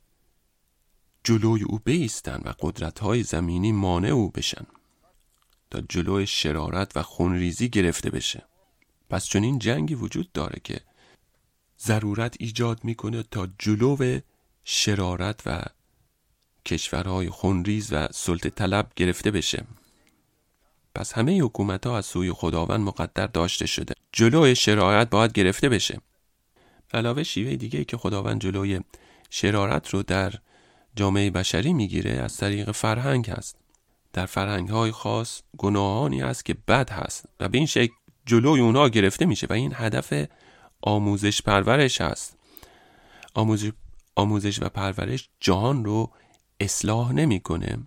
جلوی او بیستن و قدرت های زمینی مانع او بشن تا جلوی شرارت و خونریزی گرفته بشه. پس چون این جنگی وجود داره که ضرورت ایجاد می‌کنه تا جلو شرارت و کشورهای خونریز و سلطه طلب گرفته بشه. پس همه حکومت ها از سوی خداوند مقدر داشته شده. جلوی شرارت باید گرفته بشه. علاوه شیوه دیگه که خداوند جلوی شرارت رو در جامعه بشری می‌گیره از طریق فرهنگ هست. در فرهنگ های خاص گناهانی است که بد هست و به این شکل جلوی اونها گرفته میشه و این هدف آموزش پرورش هست. آموزش, آموزش و پرورش جهان رو اصلاح نمی‌کنه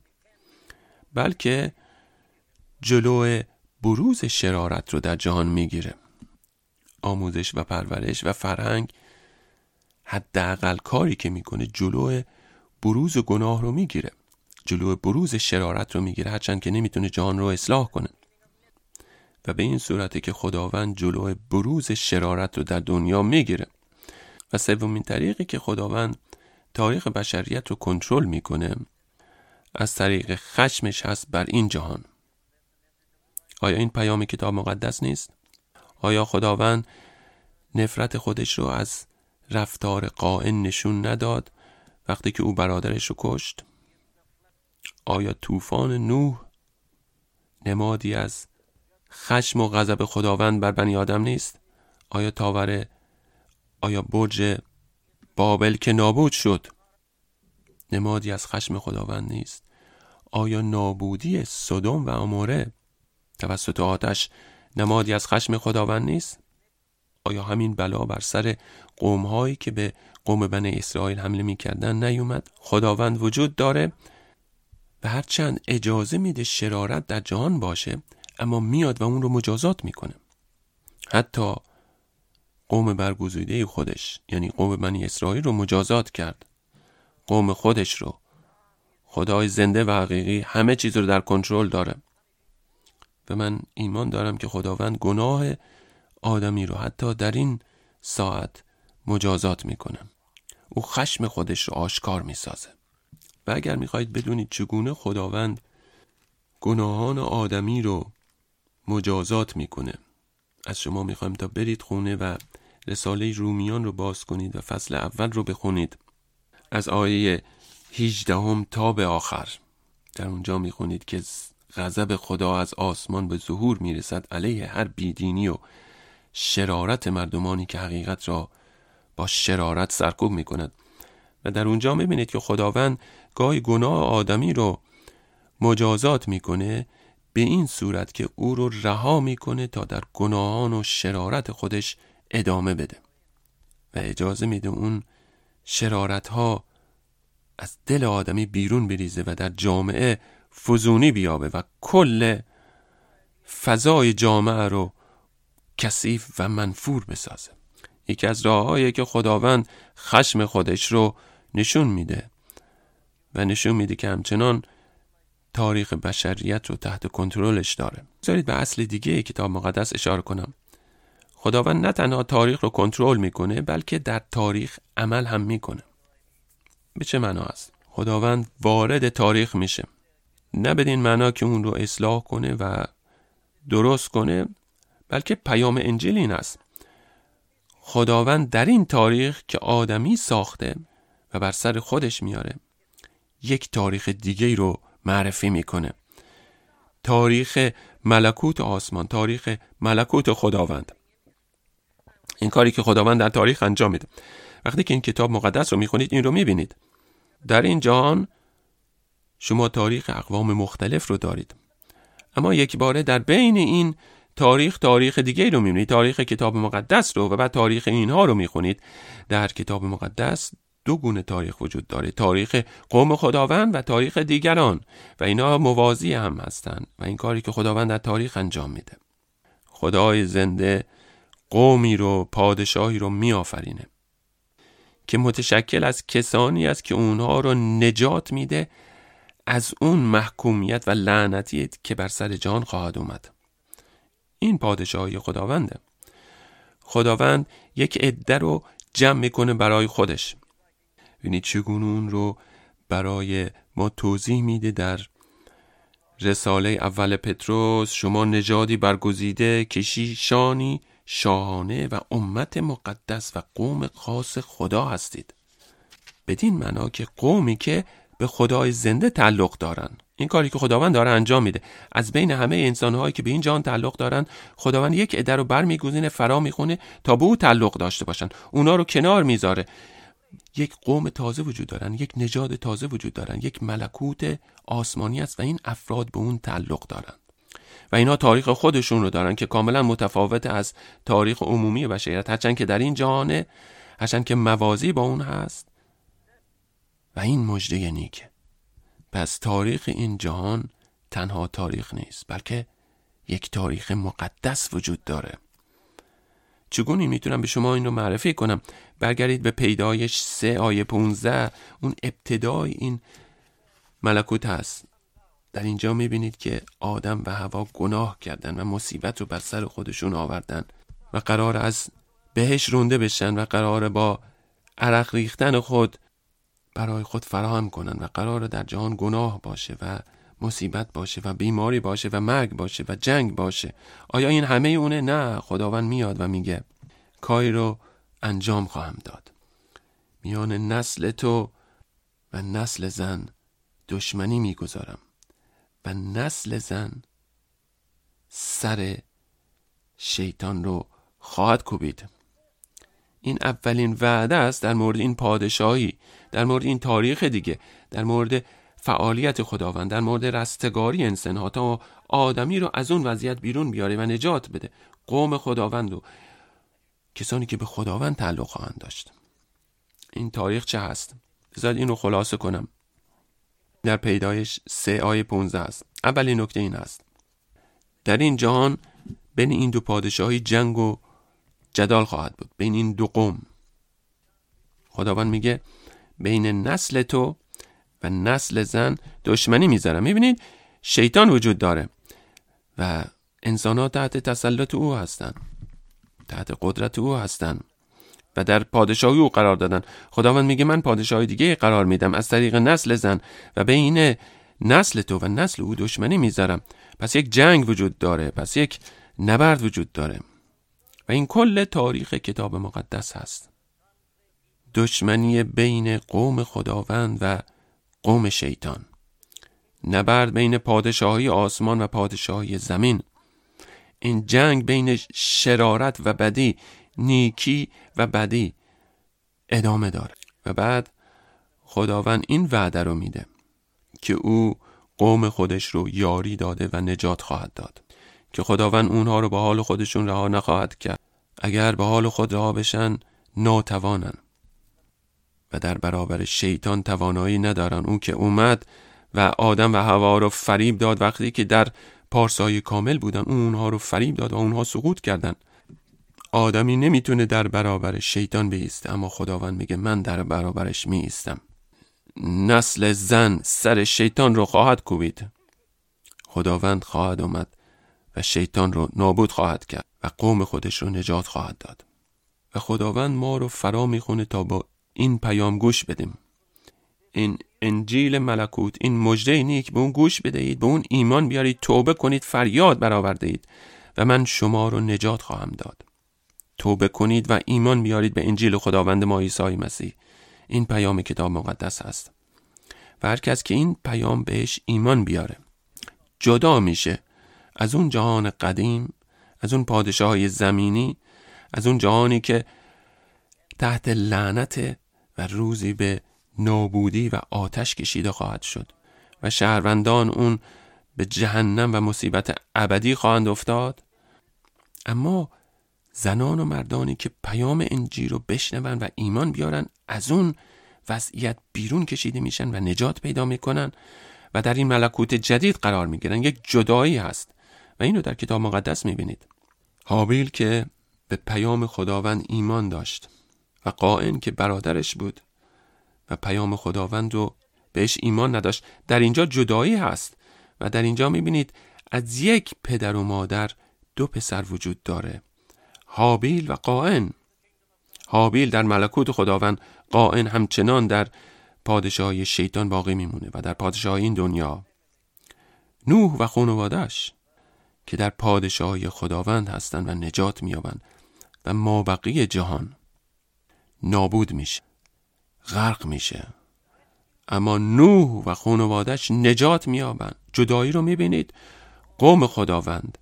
بلکه جلو بروز شرارت رو در جهان می‌گیره. آموزش و پرورش و فرهنگ حداقل کاری که می‌کنه جلو بروز گناه رو می‌گیره. جلو بروز شرارت رو می‌گیره هرچند که نمی‌تونه جهان رو اصلاح کنه. و به این صورته که خداوند جلو بروز شرارت رو در دنیا می‌گیره. و سومین طریقی که خداوند تاریخ بشریت رو کنترل می‌کنه از طریق خشمش هست بر این جهان. آیا این پیام کتاب مقدس نیست؟ آیا خداوند نفرت خودش رو از رفتار قائن نشون نداد وقتی که او برادرش رو کشت؟ آیا طوفان نوح نمادی از خشم و غضب خداوند بر بنی آدم نیست آیا تاور آیا برج بابل که نابود شد نمادی از خشم خداوند نیست آیا نابودی صدوم و اموره توسط آتش نمادی از خشم خداوند نیست؟ آیا همین بلا بر سر قوم هایی که به قوم بنی اسرائیل حمله می کردن نیومد؟ خداوند وجود داره؟ و هرچند اجازه میده شرارت در جهان باشه اما میاد و اون رو مجازات می‌کنه. حتی قوم برگزیده خودش یعنی قوم بنی اسرائیل رو مجازات کرد. قوم خودش رو. خدای زنده و حقیقی همه چیز رو در کنترل داره. و من ایمان دارم که خداوند گناه آدمی رو حتی در این ساعت مجازات می‌کنه او خشم خودش رو آشکار می‌سازه. و اگر می‌خواهید بدونید چگونه خداوند گناهان آدمی رو مجازات می‌کنه از شما می‌خوایم تا برید خونه و رساله رومیان رو باز کنید و فصل اول رو بخونید. از آیه 18 تا به آخر. در اونجا می‌خونید که غضب خدا از آسمان به ظهور می‌رسد علیه هر بیدینی و شرارت مردمانی که حقیقت را با شرارت سرکوب می‌کند. و در اونجا می‌بینید که خداوند گاهی گناه آدمی رو مجازات می‌کنه به این صورت که او رو رها می‌کنه تا در گناهان و شرارت خودش ادامه بده. و اجازه میده اون شرارت ها از دل آدمی بیرون بریزه و در جامعه فزونی بیابه و کل فضای جامعه رو کثیف و منفور بسازه. یکی از راههایی که خداوند خشم خودش رو نشون میده و نشون میده که همچنان تاریخ بشریت رو تحت کنترلش داره. بذارید به اصل دیگه کتاب مقدس اشاره کنم. خداوند نه تنها تاریخ رو کنترل می‌کنه بلکه در تاریخ عمل هم می‌کنه. به چه معنا است؟ خداوند وارد تاریخ میشه. نه بدین معنا که اون رو اصلاح کنه و درست کنه بلکه پیام انجیل این است. خداوند در این تاریخ که آدمی ساخته و بر سر خودش میاره یک تاریخ دیگه رو معرفی می‌کنه. تاریخ ملکوت آسمان تاریخ ملکوت خداوند. این کاری که خداوند در تاریخ انجام میده. وقتی که این کتاب مقدس رو می‌خونید این رو می‌بینید. در این جهان شما تاریخ اقوام مختلف رو دارید. اما یک باره در بین این تاریخ تاریخ دیگه رو می‌بینید. تاریخ کتاب مقدس رو و بعد تاریخ اینها رو می‌خونید. در کتاب مقدس دو گونه تاریخ وجود داره. تاریخ قوم خداوند و تاریخ دیگران. و اینا موازی هم هستند. و این کاری که خداوند در تاریخ انجام میده. خدای زنده قومی رو پادشاهی رو میآفرینه. که متشکل از کسانی است که اونها رو نجات میده از اون محکومیت و لعنتی که بر سر جان خواهد اومد. این پادشاهی خداونده خداوند یک عده رو جمع می‌کنه برای خودش. ببینید چگونه اون رو برای ما توضیح میده در رساله اول پتروس شما نژادی برگزیده کشیشانی شاهانه و امت مقدس و قوم خاص خدا هستید. بدین معنا که قومی که به خدای زنده تعلق دارن. این کاری که خداوند داره انجام میده. از بین همه انسانهایی که به این جان تعلق دارن خداوند یک عده رو برمیگزینه فرا می‌خونه تا به او تعلق داشته باشن. اونا رو کنار می‌ذاره. یک قوم تازه وجود دارن یک نژاد تازه وجود دارن یک ملکوت آسمانی است و این افراد به اون تعلق دارن. و اینا تاریخ خودشون رو دارن که کاملا متفاوت از تاریخ عمومی بشریت. هرچند که در این جهانه هرچند که موازی با اون هست و این مجده نیکه. پس تاریخ این جهان تنها تاریخ نیست بلکه یک تاریخ مقدس وجود داره. چگونه می‌تونم به شما این رو معرفی کنم؟ برگردید به پیدایش سه آیه 15 اون ابتدای این ملکوت هست. در اینجا می‌بینید که آدم و هوا گناه کردن و مصیبت رو بر سر خودشون آوردن و قرار از بهش رونده بشن و قرار با عرق ریختن خود برای خود فراهم کنن و قرار در جهان گناه باشه و مصیبت باشه و بیماری باشه و مرگ باشه و جنگ باشه. آیا این همه اونه؟ نه خداوند میاد و میگه کاری رو انجام خواهم داد. میان نسل تو و نسل زن دشمنی می‌گذارم و نسل زن سر شیطان رو خواهد کوبید. این اولین وعده است در مورد این پادشاهی در مورد این تاریخ دیگه در مورد فعالیت خداوند در مورد رستگاری انسان ها تا آدمی رو از اون وضعیت بیرون بیاره و نجات بده. قوم خداوند و کسانی که به خداوند تعلق خواهند داشت. این تاریخ چه هست؟ بذارید این رو خلاصه کنم. در پیدایش سه آیه 15 است. اولین نکته این است. در این جهان بین این دو پادشاهی جنگ و جدال خواهد بود. بین این دو قوم. خداوند میگه بین نسل تو و نسل زن دشمنی می‌ذارم. می‌بینید شیطان وجود داره و انسان ها تحت تسلط او هستند تحت قدرت او هستند و در پادشاهی او قرار دادن. خداوند میگه من پادشاهی دیگه قرار میدم. از طریق نسل زن و بین نسل تو و نسل او دشمنی می‌ذارم. پس یک جنگ وجود داره. پس یک نبرد وجود داره. و این کل تاریخ کتاب مقدس هست. دشمنی بین قوم خداوند و قوم شیطان. نبرد بین پادشاهی آسمان و پادشاهی زمین. این جنگ بین شرارت و بدی نیکی و بدی ادامه داره. و بعد خداوند این وعده رو میده که او قوم خودش رو یاری داده و نجات خواهد داد. که خداوند اونها رو به حال خودشون رها نخواهد کرد. اگر به حال خود رها بشن ناتوانن. و در برابر شیطان توانایی ندارن. اون که اومد و آدم و هوا رو فریب داد وقتی که در پارسای کامل بودن اون اونها رو فریب داد و اونها سقوط کردن. آدمی نمی‌تونه در برابر شیطان بیسته اما خداوند میگه من در برابرش میستم. نسل زن سر شیطان رو خواهد کوبید. خداوند خواهد اومد. و شیطان رو نابود خواهد کرد و قوم خودش رو نجات خواهد داد. و خداوند ما رو فرا می‌خونه تا با این پیام گوش بدیم. این انجیل ملکوت این مجده نیک به اون گوش بدهید به اون ایمان بیارید توبه کنید فریاد برآورده و من شما رو نجات خواهم داد. توبه کنید و ایمان بیارید به انجیل خداوند ما عیسی مسیح. این پیام کتاب مقدس است و هر کس که این پیام بهش ایمان بیاره جدا میشه از اون جهان قدیم از اون پادشاه زمینی از اون جهانی که تحت لعنت و روزی به نابودی و آتش کشیده خواهد شد و شهروندان اون به جهنم و مصیبت ابدی خواهند افتاد. اما زنان و مردانی که پیام انجیل رو بشنون و ایمان بیارن از اون وضعیت بیرون کشیده میشن و نجات پیدا می‌کنن و در این ملکوت جدید قرار می‌گیرن. یک جدایی هست. و اینو در کتاب مقدس می‌بینید. حابیل که به پیام خداوند ایمان داشت و قائن که برادرش بود و پیام خداوند رو بهش ایمان نداشت در اینجا جدایی هست و در اینجا می‌بینید از یک پدر و مادر دو پسر وجود داره حابیل و قائن حابیل در ملکوت خداوند قائن همچنان در پادشاهی شیطان باقی میمونه و در پادشاهی این دنیا. نوح و خانوادش که در پادشاهی خداوند هستند و نجات مییابند و مابقی جهان نابود میشه غرق میشه. اما نوح و خانوادش نجات مییابند. جدایی رو می‌بینید؟ قوم خداوند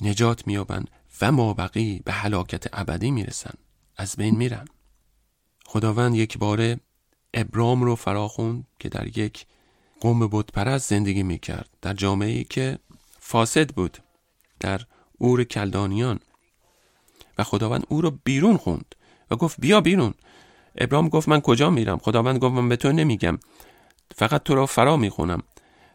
نجات مییابند و مابقی به هلاکت ابدی می‌رسن از بین میرن خداوند یک باره ابرام رو فراخوند که در یک قوم بتپرست زندگی می‌کرد. در جامعه ای که فاسد بود در اور کلدانیان. و خداوند او رو بیرون خوند و گفت بیا بیرون. ابرام گفت من کجا میرم؟ خداوند گفت من به تو نمیگم. فقط تو را فرا می‌خونم.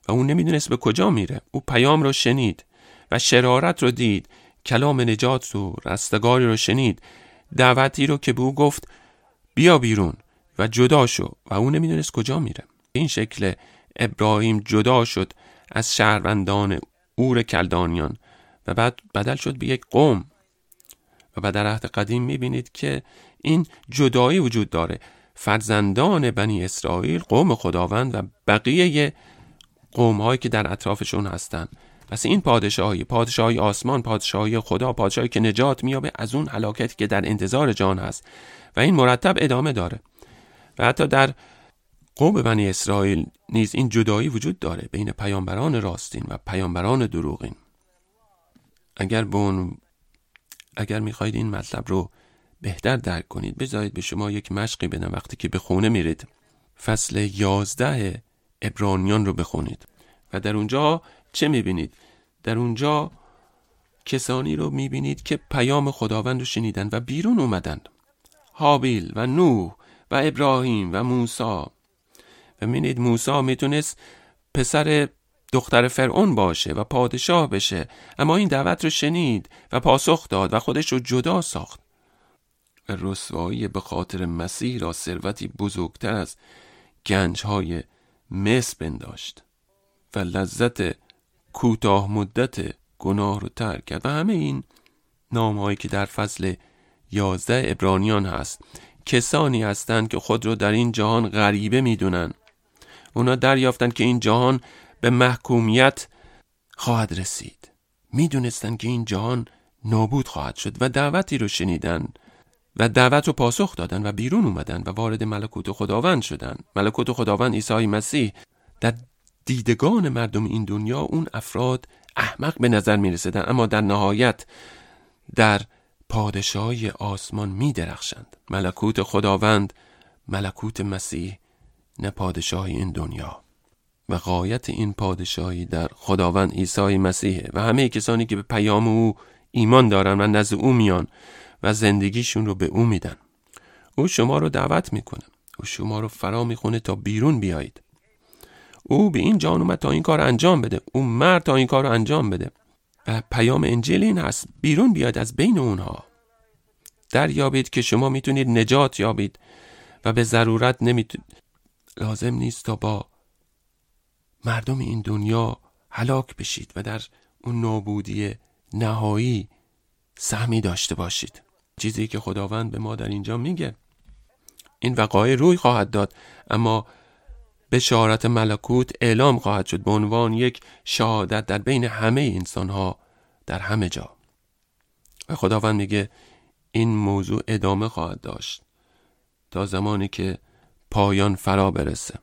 و اون نمی‌دونست به کجا میره. او پیام رو شنید و شرارت رو دید. کلام نجات و رستگاری رو شنید. دعوتی رو که به او گفت بیا بیرون و جدا شو. و او نمی‌دونست کجا میره. این شکل ابراهیم جدا شد از شهروندان اور کلدانیان. و بعد بدل شد به یک قوم. و بعد در عهد قدیم می‌بینید که این جدایی وجود داره. فرزندان بنی اسرائیل قوم خداوند و بقیه قوم هایی که در اطرافشون هستند پس این پادشاهی پادشاهی آسمان پادشاهی خدا پادشاهی که نجات میابه از اون حلاکتی که در انتظار جان هست. و این مرتب ادامه داره. و حتی در قوم بنی اسرائیل نیز این جدایی وجود داره بین پیامبران راستین و پیامبران دروغین. اگر بون اگر می‌خواهید این مطلب رو بهتر درک کنید بذارید به شما یک مشقی بدم وقتی که به خونه میرید. فصل یازده ابرانیان رو بخونید و در اونجا چه می‌بینید؟ در اونجا کسانی رو می‌بینید که پیام خداوند رو شنیدن و بیرون اومدن. حابیل و نوح و ابراهیم و موسی. و می‌بینید موسی می‌تونست پسر دختر فرعون باشه و پادشاه بشه. اما این دعوت رو شنید و پاسخ داد و خودش رو جدا ساخت. و رسوایی به خاطر مسیح را ثروتی بزرگتر از گنج های مصر بنداشت و لذت کوتاه مدت گناه رو ترک کرد. و همه این نام که در فصل یازده ابرانیان هست کسانی هستند که خود رو در این جهان غریبه می‌دونن. اونا دریافتند که این جهان به محکومیت خواهد رسید. می‌دونستند که این جهان نابود خواهد شد و دعوتی رو شنیدن و دعوت رو پاسخ دادن و بیرون اومدن و وارد ملکوت خداوند شدن. ملکوت خداوند عیسی مسیح در دیدگان مردم این دنیا اون افراد احمق به نظر می رسیدن اما در نهایت در پادشاهی آسمان می درخشند ملکوت خداوند ملکوت مسیح نه پادشاهی این دنیا و غایت این پادشاهی در خداوند عیسی مسیحه و همه کسانی که به پیام او ایمان دارن و نزد او میان و زندگیشون رو به او میدن. او شما رو دعوت می‌کنه. او شما رو فرا می‌خونه تا بیرون بیایید. او به این جان اومد تا این کار انجام بده. او مرد تا این کار رو انجام بده. و پیام انجیل این هست بیرون بیاد از بین اونها. دریابید که شما می‌تونید نجات یابید و به ضرورت نمی‌تونید لازم نیست تا با مردم این دنیا هلاک بشید و در اون نابودی نهایی سهمی داشته باشید. چیزی که خداوند به ما در اینجا میگه. این وقایع روی خواهد داد اما بشارت ملکوت اعلام خواهد شد به عنوان یک شهادت در بین همه انسان ها در همه جا. و خداوند میگه این موضوع ادامه خواهد داشت. تا زمانی که پایان فرا برسه.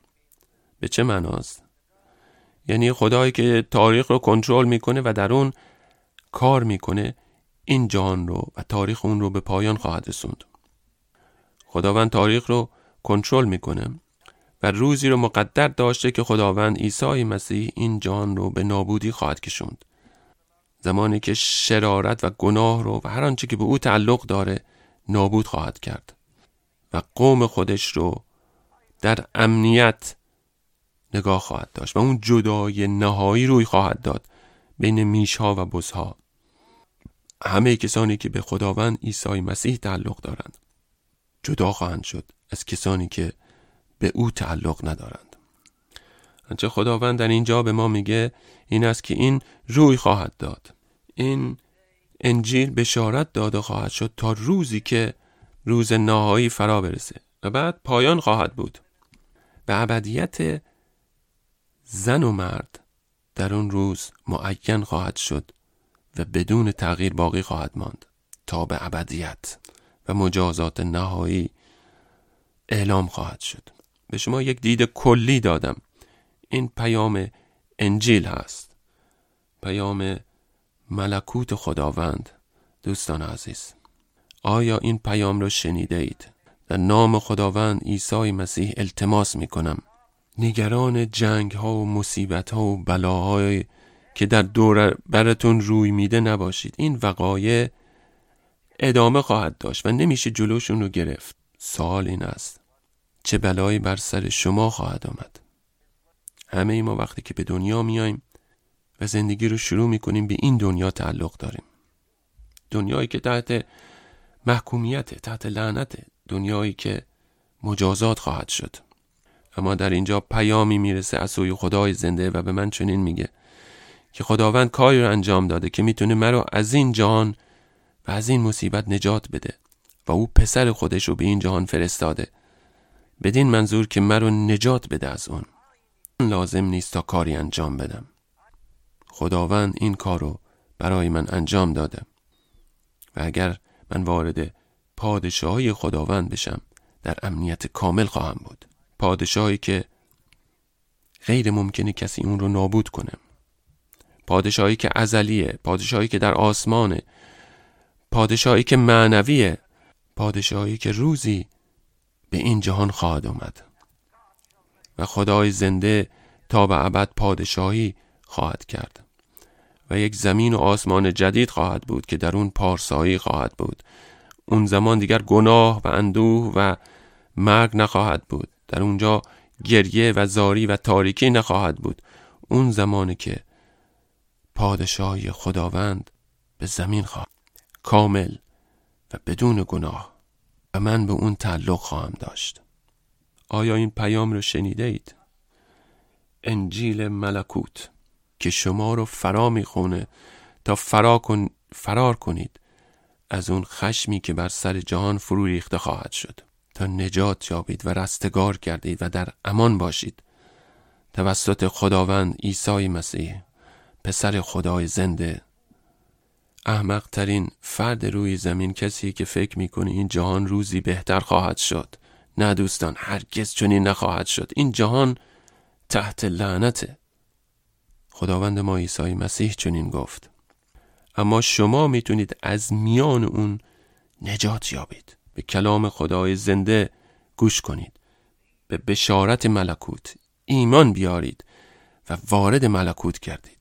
به چه معناست؟ یعنی خدایی که تاریخ رو کنترل می‌کنه و در اون کار می‌کنه این جهان رو و تاریخ اون رو به پایان خواهد رسوند. خداوند تاریخ رو کنترل می‌کنه و روزی رو مقدر داشته که خداوند عیسی مسیح این جهان رو به نابودی خواهد کشوند. زمانی که شرارت و گناه رو و هر آنچه که به او تعلق داره نابود خواهد کرد و قوم خودش رو در امنیت نگاه خواهد داشت و اون جدای نهایی روی خواهد داد بین میشها و بزها. همه کسانی که به خداوند عیسی مسیح تعلق دارند جدا خواهند شد از کسانی که به او تعلق ندارند. آنچه خداوند در اینجا به ما میگه این است که این روی خواهد داد. این انجیل بشارت داده خواهد شد تا روزی که روز نهایی فرا برسه و بعد پایان خواهد بود. به ابدیت زن و مرد در اون روز معین خواهد شد و بدون تغییر باقی خواهد ماند تا به ابدیت و مجازات نهایی اعلام خواهد شد. به شما یک دید کلی دادم. این پیام انجیل هست. پیام ملکوت خداوند. دوستان عزیز آیا این پیام را شنیده اید؟ در نام خداوند عیسی مسیح التماس می کنم نگران جنگ ها و مصیبت ها و بلاهای که در دور براتون روی میده نباشید. این وقایع ادامه خواهد داشت و نمیشه جلوشون رو گرفت. سوال این است. چه بلایی بر سر شما خواهد آمد؟ همه ای ما وقتی که به دنیا میایم و زندگی رو شروع می‌کنیم به این دنیا تعلق داریم. دنیایی که تحت محکومیت تحت لعنت دنیایی که مجازات خواهد شد. اما در اینجا پیامی می‌رسه از سوی خدای زنده و به من چنین میگه که خداوند کاری رو انجام داده که می‌تونه مرا از این جهان و از این مصیبت نجات بده و او پسر خودش رو به این جهان فرستاده. بدین منظور که مرا نجات بده از اون. لازم نیست تا کاری انجام بدم. خداوند این کار رو برای من انجام داده. و اگر من وارد پادشاهی خداوند بشم در امنیت کامل خواهم بود. پادشاهی که غیر ممکنه کسی اون رو نابود کنه. پادشاهی که ازلیه پادشاهی که در آسمانه. پادشاهی که معنویه. پادشاهی که روزی به این جهان خواهد آمد و خدای زنده تا به ابد پادشاهی خواهد کرد. و یک زمین و آسمان جدید خواهد بود که در اون پارسایی خواهد بود. اون زمان دیگر گناه و اندوه و مرگ نخواهد بود. در اونجا گریه و زاری و تاریکی نخواهد بود. اون زمانی که پادشاهی خداوند به زمین خواهد. کامل و بدون گناه و من به اون تعلق خواهم داشت. آیا این پیام رو شنیده اید؟ انجیل ملکوت که شما رو فرا می‌خونه تا فرا کن فرار کنید. از اون خشمی که بر سر جهان فرو ریخته خواهد شد. تا نجات یابید و رستگار گردید و در امان باشید. توسط خداوند عیسی مسیح پسر خدای زنده. احمق ترین فرد روی زمین کسی که فکر می‌کنه این جهان روزی بهتر خواهد شد. نه دوستان هرگز چنین نخواهد شد. این جهان تحت لعنته. خداوند ما عیسی مسیح چنین گفت. اما شما می‌تونید از میان اون نجات یابید. به کلام خدای زنده گوش کنید. به بشارت ملکوت ایمان بیارید و وارد ملکوت کردید